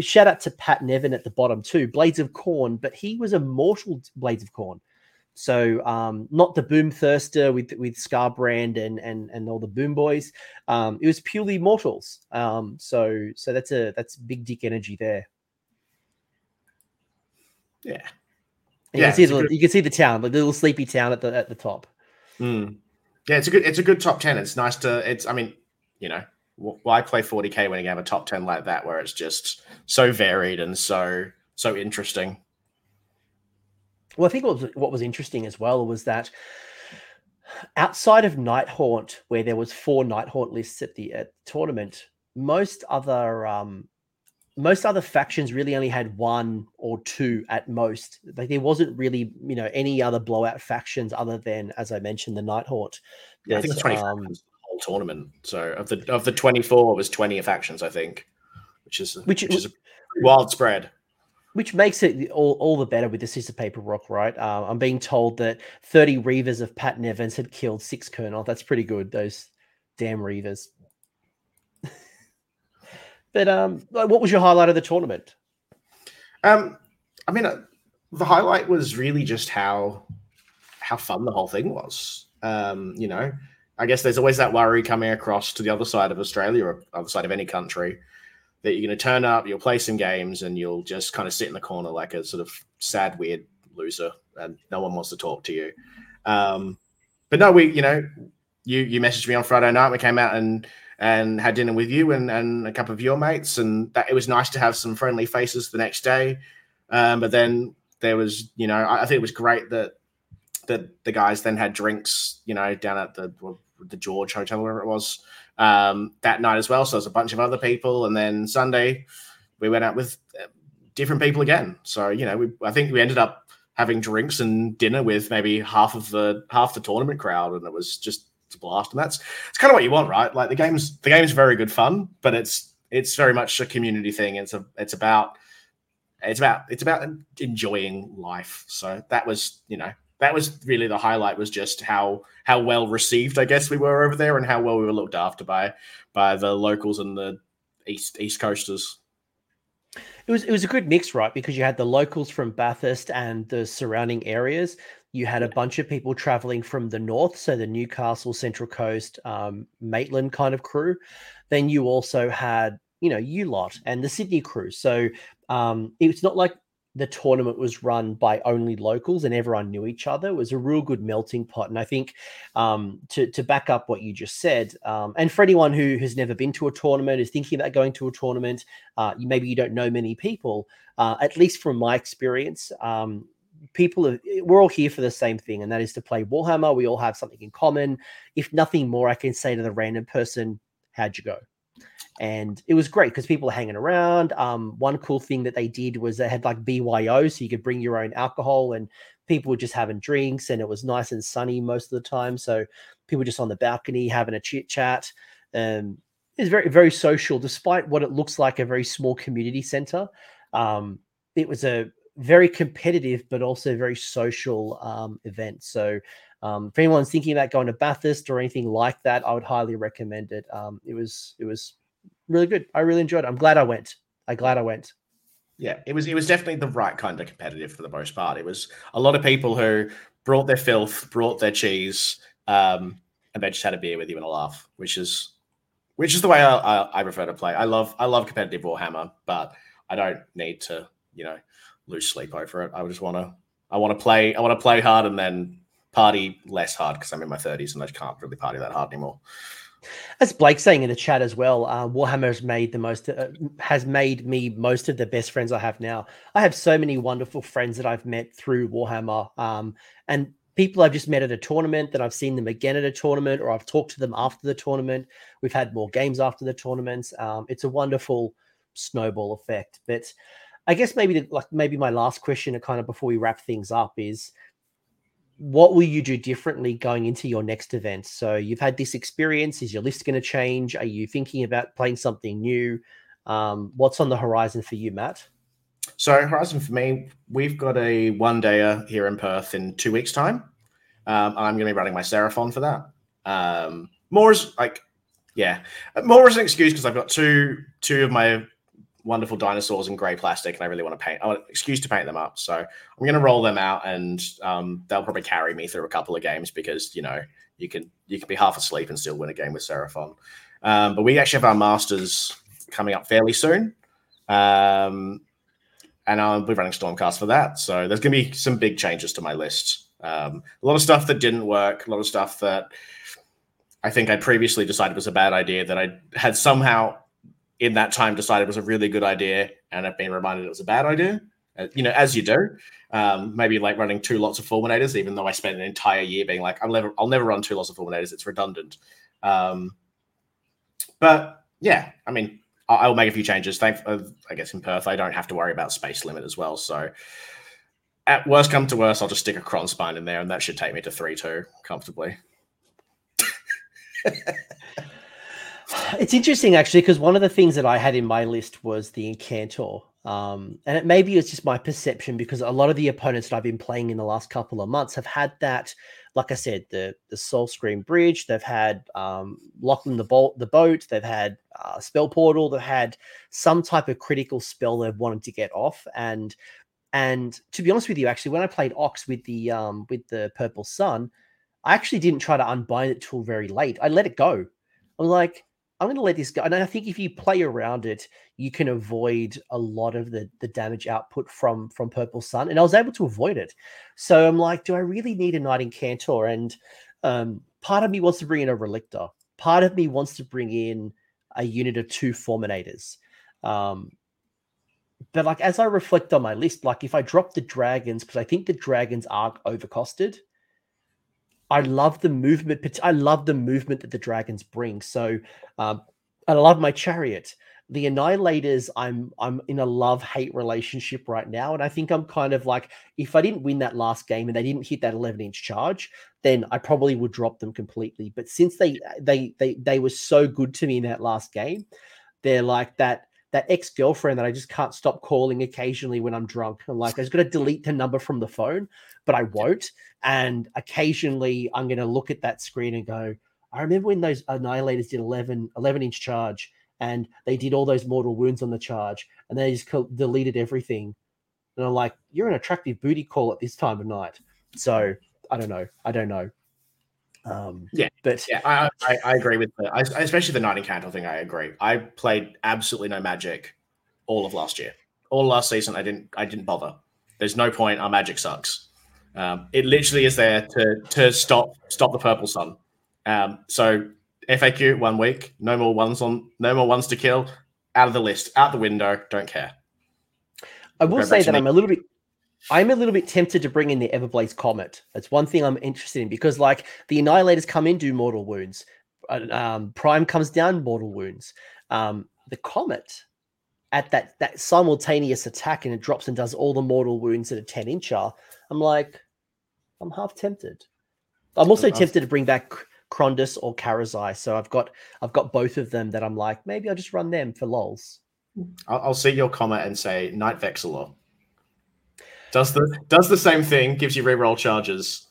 shout out to Pat Nevin at the bottom too, Blades of Khorne, but he was a mortal Blades of Khorne. So um, not the Boom Thirster with with Scarbrand and and and all the Boom Boys. Um, it was purely mortals. Um, so so that's a that's big dick energy there.
Yeah.
And
Yeah,
you can see the,
good-
you can see the town, the little sleepy town at the at the top.
Mm. Yeah, it's a good it's a good top ten. It's nice to it's I mean, you know, why play 40k when you have a top ten like that where it's just so varied and so so interesting.
Well, I think what was, what was interesting as well was that outside of Night Haunt, where there was four Night Haunt lists at the at the tournament, most other um, most other factions really only had one or two at most. Like there wasn't really, you know, any other blowout factions other than, as I mentioned, the Night Haunt.
Yeah, I think it's 20
um,
the whole tournament. So of the of the 24 it was 20 factions, I think. Which is
Which-
which, is a wild spread.
Which makes it all, all the better with the sister paper rock, right? Uh, I'm being told that 30 Reavers of Pat Nevins had killed six Colonel. That's pretty good. Those damn Reavers. but um, what was your highlight of the tournament?
Um, I mean, uh, the highlight was really just how how fun the whole thing was. Um, you know, I guess there's always that worry coming across to the other side of Australia or other side of any country that you're going to turn up, you'll play some games, and you'll just kind of sit in the corner like a sort of sad, weird loser, and no one wants to talk to you. Um, but no, we, you know, you you messaged me on Friday night. We came out and and had dinner with you and, and a couple of your mates, and that it was nice to have some friendly faces the next day. Um, but then there was, you know, I, I think it was great that that the guys then had drinks, you know, down at the the George Hotel, wherever it was, um, that night as well. So there's a bunch of other people, and then Sunday we went out with uh, different people again. So you know, we I think we ended up having drinks and dinner with maybe half of the half the tournament crowd, and it was just a blast. And that's it's kind of what you want, right? Like the game's the game's very good fun, but it's it's very much a community thing. It's a it's about it's about it's about enjoying life. So that was you know that was really the highlight was just how how well received I guess we were over there and how well we were looked after by by the locals and the east east coasters.
It was it was a good mix, right? Because you had the locals from Bathurst and the surrounding areas. You had a bunch of people traveling from the north, so the Newcastle, Central Coast, um, Maitland kind of crew. Then you also had, you know, you lot and the Sydney crew. So um, it's not like the tournament was run by only locals and everyone knew each other. It was a real good melting pot. And I think um, to to back up what you just said, um, and for anyone who has never been to a tournament, is thinking about going to a tournament, uh, maybe you don't know many people. Uh, at least from my experience, um, people are we're all here for the same thing, and that is to play Warhammer. We all have something in common. If nothing more, I can say to the random person, "How'd you go?" And it was great because people were hanging around. Um, one cool thing that they did was they had like BYO, so you could bring your own alcohol, and people were just having drinks, and it was nice and sunny most of the time. So people were just on the balcony having a chit chat. Um, it's very very social, despite what it looks like a very small community center. Um, it was a very competitive, but also very social um, event. So. Um, if anyone's thinking about going to Bathurst or anything like that, I would highly recommend it. Um, it was it was really good. I really enjoyed it. I'm glad I went. I'm glad I went.
Yeah, it was it was definitely the right kind of competitive for the most part. It was a lot of people who brought their filth, brought their cheese, um, and they just had a beer with you and a laugh, which is which is the way I, I, I prefer to play. I love I love competitive Warhammer, but I don't need to you know lose sleep over it. I just want to I want to play I want to play hard and then party less hard because I'm in my 30s and I can't really party that hard anymore.
As Blake's saying in the chat as well, uh, Warhammer has made the most uh, has made me most of the best friends I have now. I have so many wonderful friends that I've met through Warhammer, um, and people I've just met at a tournament that I've seen them again at a tournament, or I've talked to them after the tournament. We've had more games after the tournaments. Um, it's a wonderful snowball effect. But I guess maybe the, like maybe my last question, kind of before we wrap things up, is what will you do differently going into your next event? So you've had this experience. Is your list going to change? Are you thinking about playing something new? Um, what's on the horizon for you, Matt?
So horizon for me, we've got a one dayer here in Perth in two weeks' time. Um, I'm going to be running my Seraphon for that. Um, more as like, yeah, more as an excuse because I've got two two of my wonderful dinosaurs in grey plastic, and I really want to paint. I want an excuse to paint them up, so I'm going to roll them out, and um, they'll probably carry me through a couple of games because you know you can you can be half asleep and still win a game with Seraphon. Um, but we actually have our masters coming up fairly soon, um, and I'll be running Stormcast for that. So there's going to be some big changes to my list. Um, a lot of stuff that didn't work, a lot of stuff that I think I previously decided was a bad idea that I had somehow in that time decided was a really good idea and have been reminded it was a bad idea. Uh, you know, as you do, um, maybe like running two lots of fulminators, even though I spent an entire year being like, I'll never, I'll never run two lots of fulminators. It's redundant. Um, but yeah, I mean, I, will make a few changes. Thank, uh, I guess in Perth, I don't have to worry about space limit as well. So at worst come to worst, I'll just stick a Krondspine in there, and that should take me to three two comfortably.
it's interesting actually because one of the things that I had in my list was the Incantor. Um, and it maybe it's just my perception because a lot of the opponents that I've been playing in the last couple of months have had that, like I said, the the Soul Scream Bridge. They've had um, Lauchon the bolt, the boat. They've had uh, Spell Portal. They've had some type of critical spell they've wanted to get off. And and to be honest with you, actually, when I played Ox with the um, with the Purple Sun, I actually didn't try to unbind it till very late. I let it go. I'm like, I'm going to let this go. And I think if you play around it, you can avoid a lot of the the damage output from from Purple Sun. And I was able to avoid it. So I'm like, do I really need a Knight-Incantor? And um, part of me wants to bring in a Relictor. Part of me wants to bring in a unit of two Fulminators. Um, but like as I reflect on my list, like if I drop the dragons, because I think the dragons are overcosted, I love the movement. I love the movement that the dragons bring. So, um, I love my chariot. The annihilators, I'm I'm in a love hate relationship right now, and I think I'm kind of like if I didn't win that last game and they didn't hit that 11 inch charge, then I probably would drop them completely. But since they they they they were so good to me in that last game, they're like that that ex girlfriend that I just can't stop calling occasionally when I'm drunk. I'm like, I just got to delete the number from the phone, but I won't. And occasionally I'm going to look at that screen and go, I remember when those annihilators did 11, 11 inch charge and they did all those mortal wounds on the charge and they just deleted everything. And I'm like, you're an attractive booty call at this time of night. So I don't know. I don't know. Um,
yeah,
but
yeah, I, I, I agree with the, I, especially the Nightingale thing. I agree. I played absolutely no magic all of last year, all last season. I didn't, I didn't bother. There's no point. Our magic sucks. Um, it literally is there to to stop stop the purple sun. Um, so FAQ one week, no more ones on, no more ones to kill, out of the list, out the window. Don't care.
I will say that I'm a little bit I'm a little bit tempted to bring in the Everblaze Comet. That's one thing I'm interested in because, like, the Annihilators come in, do mortal wounds. Um, Prime comes down, mortal wounds. Um, the Comet at that that simultaneous attack and it drops and does all the mortal wounds at a 10 incher. I'm like, I'm half tempted. I'm also tempted to bring back Krondys or Karazai. So I've got I've got both of them that I'm like, maybe I'll just run them for lols.
I'll, I'll see your comment and say Knight Vexillor. Does the does the same thing, gives you reroll charges,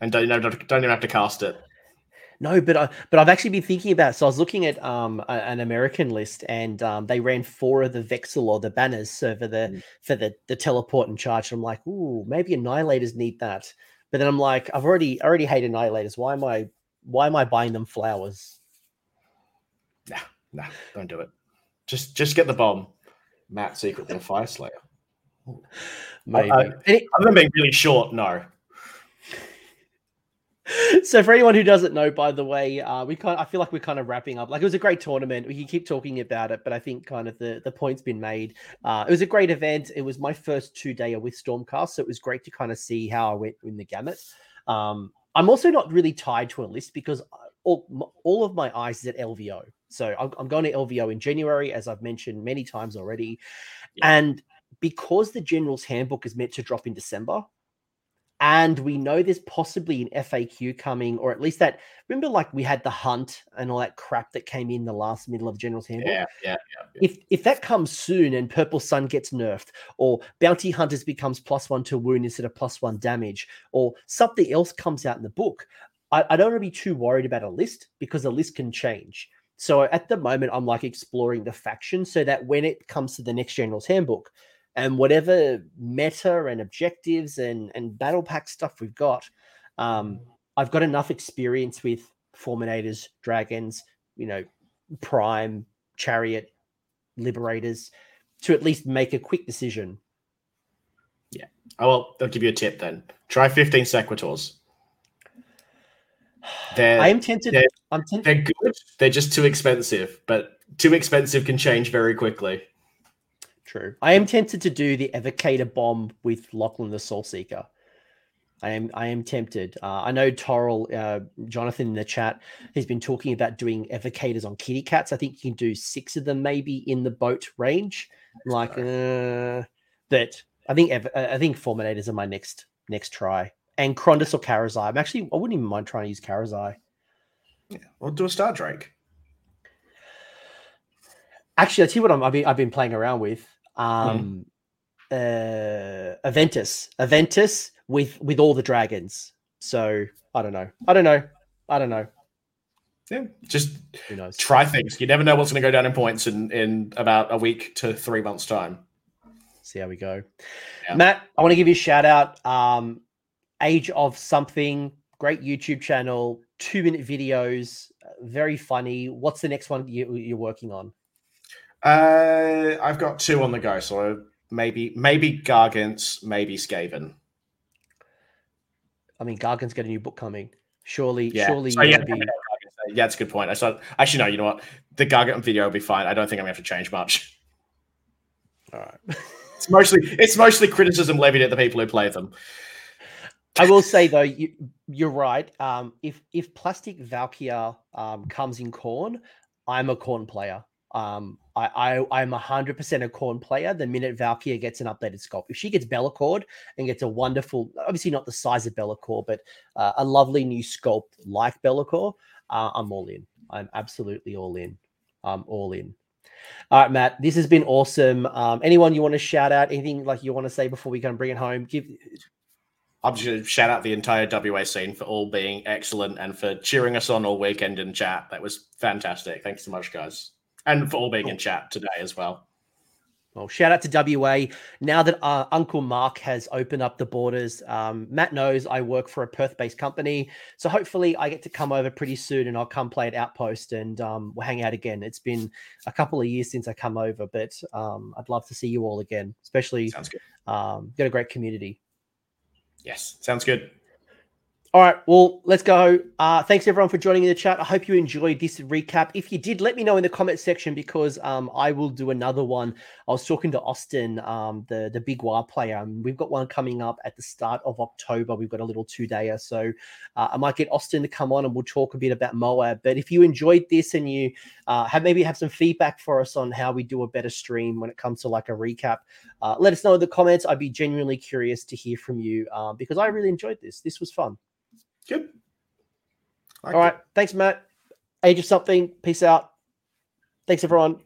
and don't don't, don't even have to cast it.
No, but I but I've actually been thinking about. So I was looking at um a, an American list, and um they ran four of the Vexillor the banners so for the mm. for the the teleport and charge. And I'm like, ooh, maybe annihilators need that. But then I'm like, I've already I already hate annihilators. Why am I why am I buying them flowers?
Nah, nah, don't do it. Just just get the bomb. Matt secretly a fire slayer.
Maybe.
Uh, other than being really short, no.
so for anyone who doesn't know, by the way, uh, we kind I feel like we're kind of wrapping up. Like it was a great tournament. We can keep talking about it, but I think kind of the the point's been made. Uh, it was a great event. It was my first two day with Stormcast, so it was great to kind of see how I went in the gamut. Um, I'm also not really tied to a list because all, all of my eyes is at LVO. So I'm, I'm going to LVO in January, as I've mentioned many times already, yeah. and because the General's Handbook is meant to drop in December, and we know there's possibly an FAQ coming, or at least that. Remember, like we had the hunt and all that crap that came in the last middle of the General's Handbook.
Yeah, yeah, yeah,
yeah. If if that comes soon and Purple Sun gets nerfed, or Bounty Hunters becomes plus one to wound instead of plus one damage, or something else comes out in the book, I, I don't want to be too worried about a list because a list can change. So at the moment, I'm like exploring the faction so that when it comes to the next General's Handbook, and whatever meta and objectives and and battle pack stuff we've got um i've got enough experience with fulminators dragons you know prime chariot liberators to at least make a quick decision
yeah oh well i'll give you a tip then try 15 sequitors
they're, I am tempted.
They're,
I'm tempted.
They're good. They're just too expensive, but too expensive can change very quickly.
True. I am tempted to do the Evocator bomb with Lauchon the Soul Seeker. I am I am tempted. Uh, I know Toril, uh, Jonathan in the chat, he's been talking about doing evocators on kitty cats. I think you can do six of them maybe in the boat range. like uh, that. I think ev- I think Fulminators are my next next try. And Krondys or Karazai. I'm actually I wouldn't even mind trying to use Karazai.
Yeah, or do a Star Drake.
Actually, I tell you what I'm, I've been I've been playing around with. Um, mm. uh, Aventis, Aventis with with all the dragons. So I don't know. I don't know. I don't know.
Yeah, just Who knows? try things. You never know what's going to go down in points in in about a week to three months time.
See how we go. Yeah. Matt, I want to give you a shout out. Um, Age of Something, great YouTube channel, two minute videos, very funny. What's the next one you, you're working on?
Uh, I've got two on the go, so maybe maybe Gargants, maybe Skaven.
I mean, Gargant's got a new book coming. Surely, yeah. surely, so,
yeah, be... yeah, that's a good point. I saw. Actually, no. You know what? The Gargant video will be fine. I don't think I'm going to have to change much.
All right.
it's mostly it's mostly criticism levied at the people who play them.
I will say though, you, are right. Um, if if Plastic Valkia um, comes in Khorne, I'm a Khorne player. Um, I, I I'm hundred percent a Khorne player. The minute Valkia gets an updated sculpt, if she gets Be'lakor and gets a wonderful, obviously not the size of Be'lakor, but uh, a lovely new sculpt like Be'lakor, uh, I'm all in. I'm absolutely all in. I'm all in. All right, Matt. This has been awesome. Um, anyone you want to shout out? Anything like you want to say before we of bring it home? Give.
I'm just going to shout out the entire WA scene for all being excellent and for cheering us on all weekend in chat. That was fantastic. Thanks so much, guys and for all being in chat today as well.
Well, shout out to WA. Now that uh, Uncle Mark has opened up the borders, um, Matt knows I work for a Perth based company. So hopefully I get to come over pretty soon and I'll come play at Outpost and um, we'll hang out again. It's been a couple of years since I come over, but um, I'd love to see you all again, especially.
Sounds good.
Um, got a great community.
Yes, sounds good.
All right, well, let's go. Uh, thanks everyone for joining in the chat. I hope you enjoyed this recap. If you did, let me know in the comment section because um, I will do another one. I was talking to Austin, um, the the big Waaagh player. We've got one coming up at the start of October. We've got a little two dayer, so uh, I might get Austin to come on and we'll talk a bit about Moab. But if you enjoyed this and you uh, have maybe have some feedback for us on how we do a better stream when it comes to like a recap, uh, let us know in the comments. I'd be genuinely curious to hear from you uh, because I really enjoyed this. This was fun.
Good.
Like All right. It. Thanks, Matt. Age of something. Peace out. Thanks, everyone.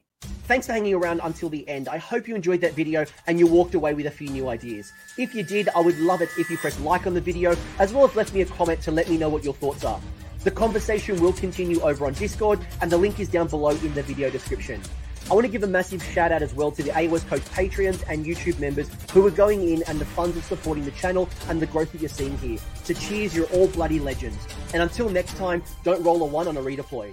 Thanks for hanging around until the end. I hope you enjoyed that video and you walked away with a few new ideas. If you did, I would love it if you press like on the video, as well as left me a comment to let me know what your thoughts are. The conversation will continue over on Discord, and the link is down below in the video description. I want to give a massive shout out as well to the AOS Coach Patreons and YouTube members who are going in and the funds of supporting the channel and the growth that you're seeing here. So cheers, you're all bloody legends. And until next time, don't roll a one on a redeploy.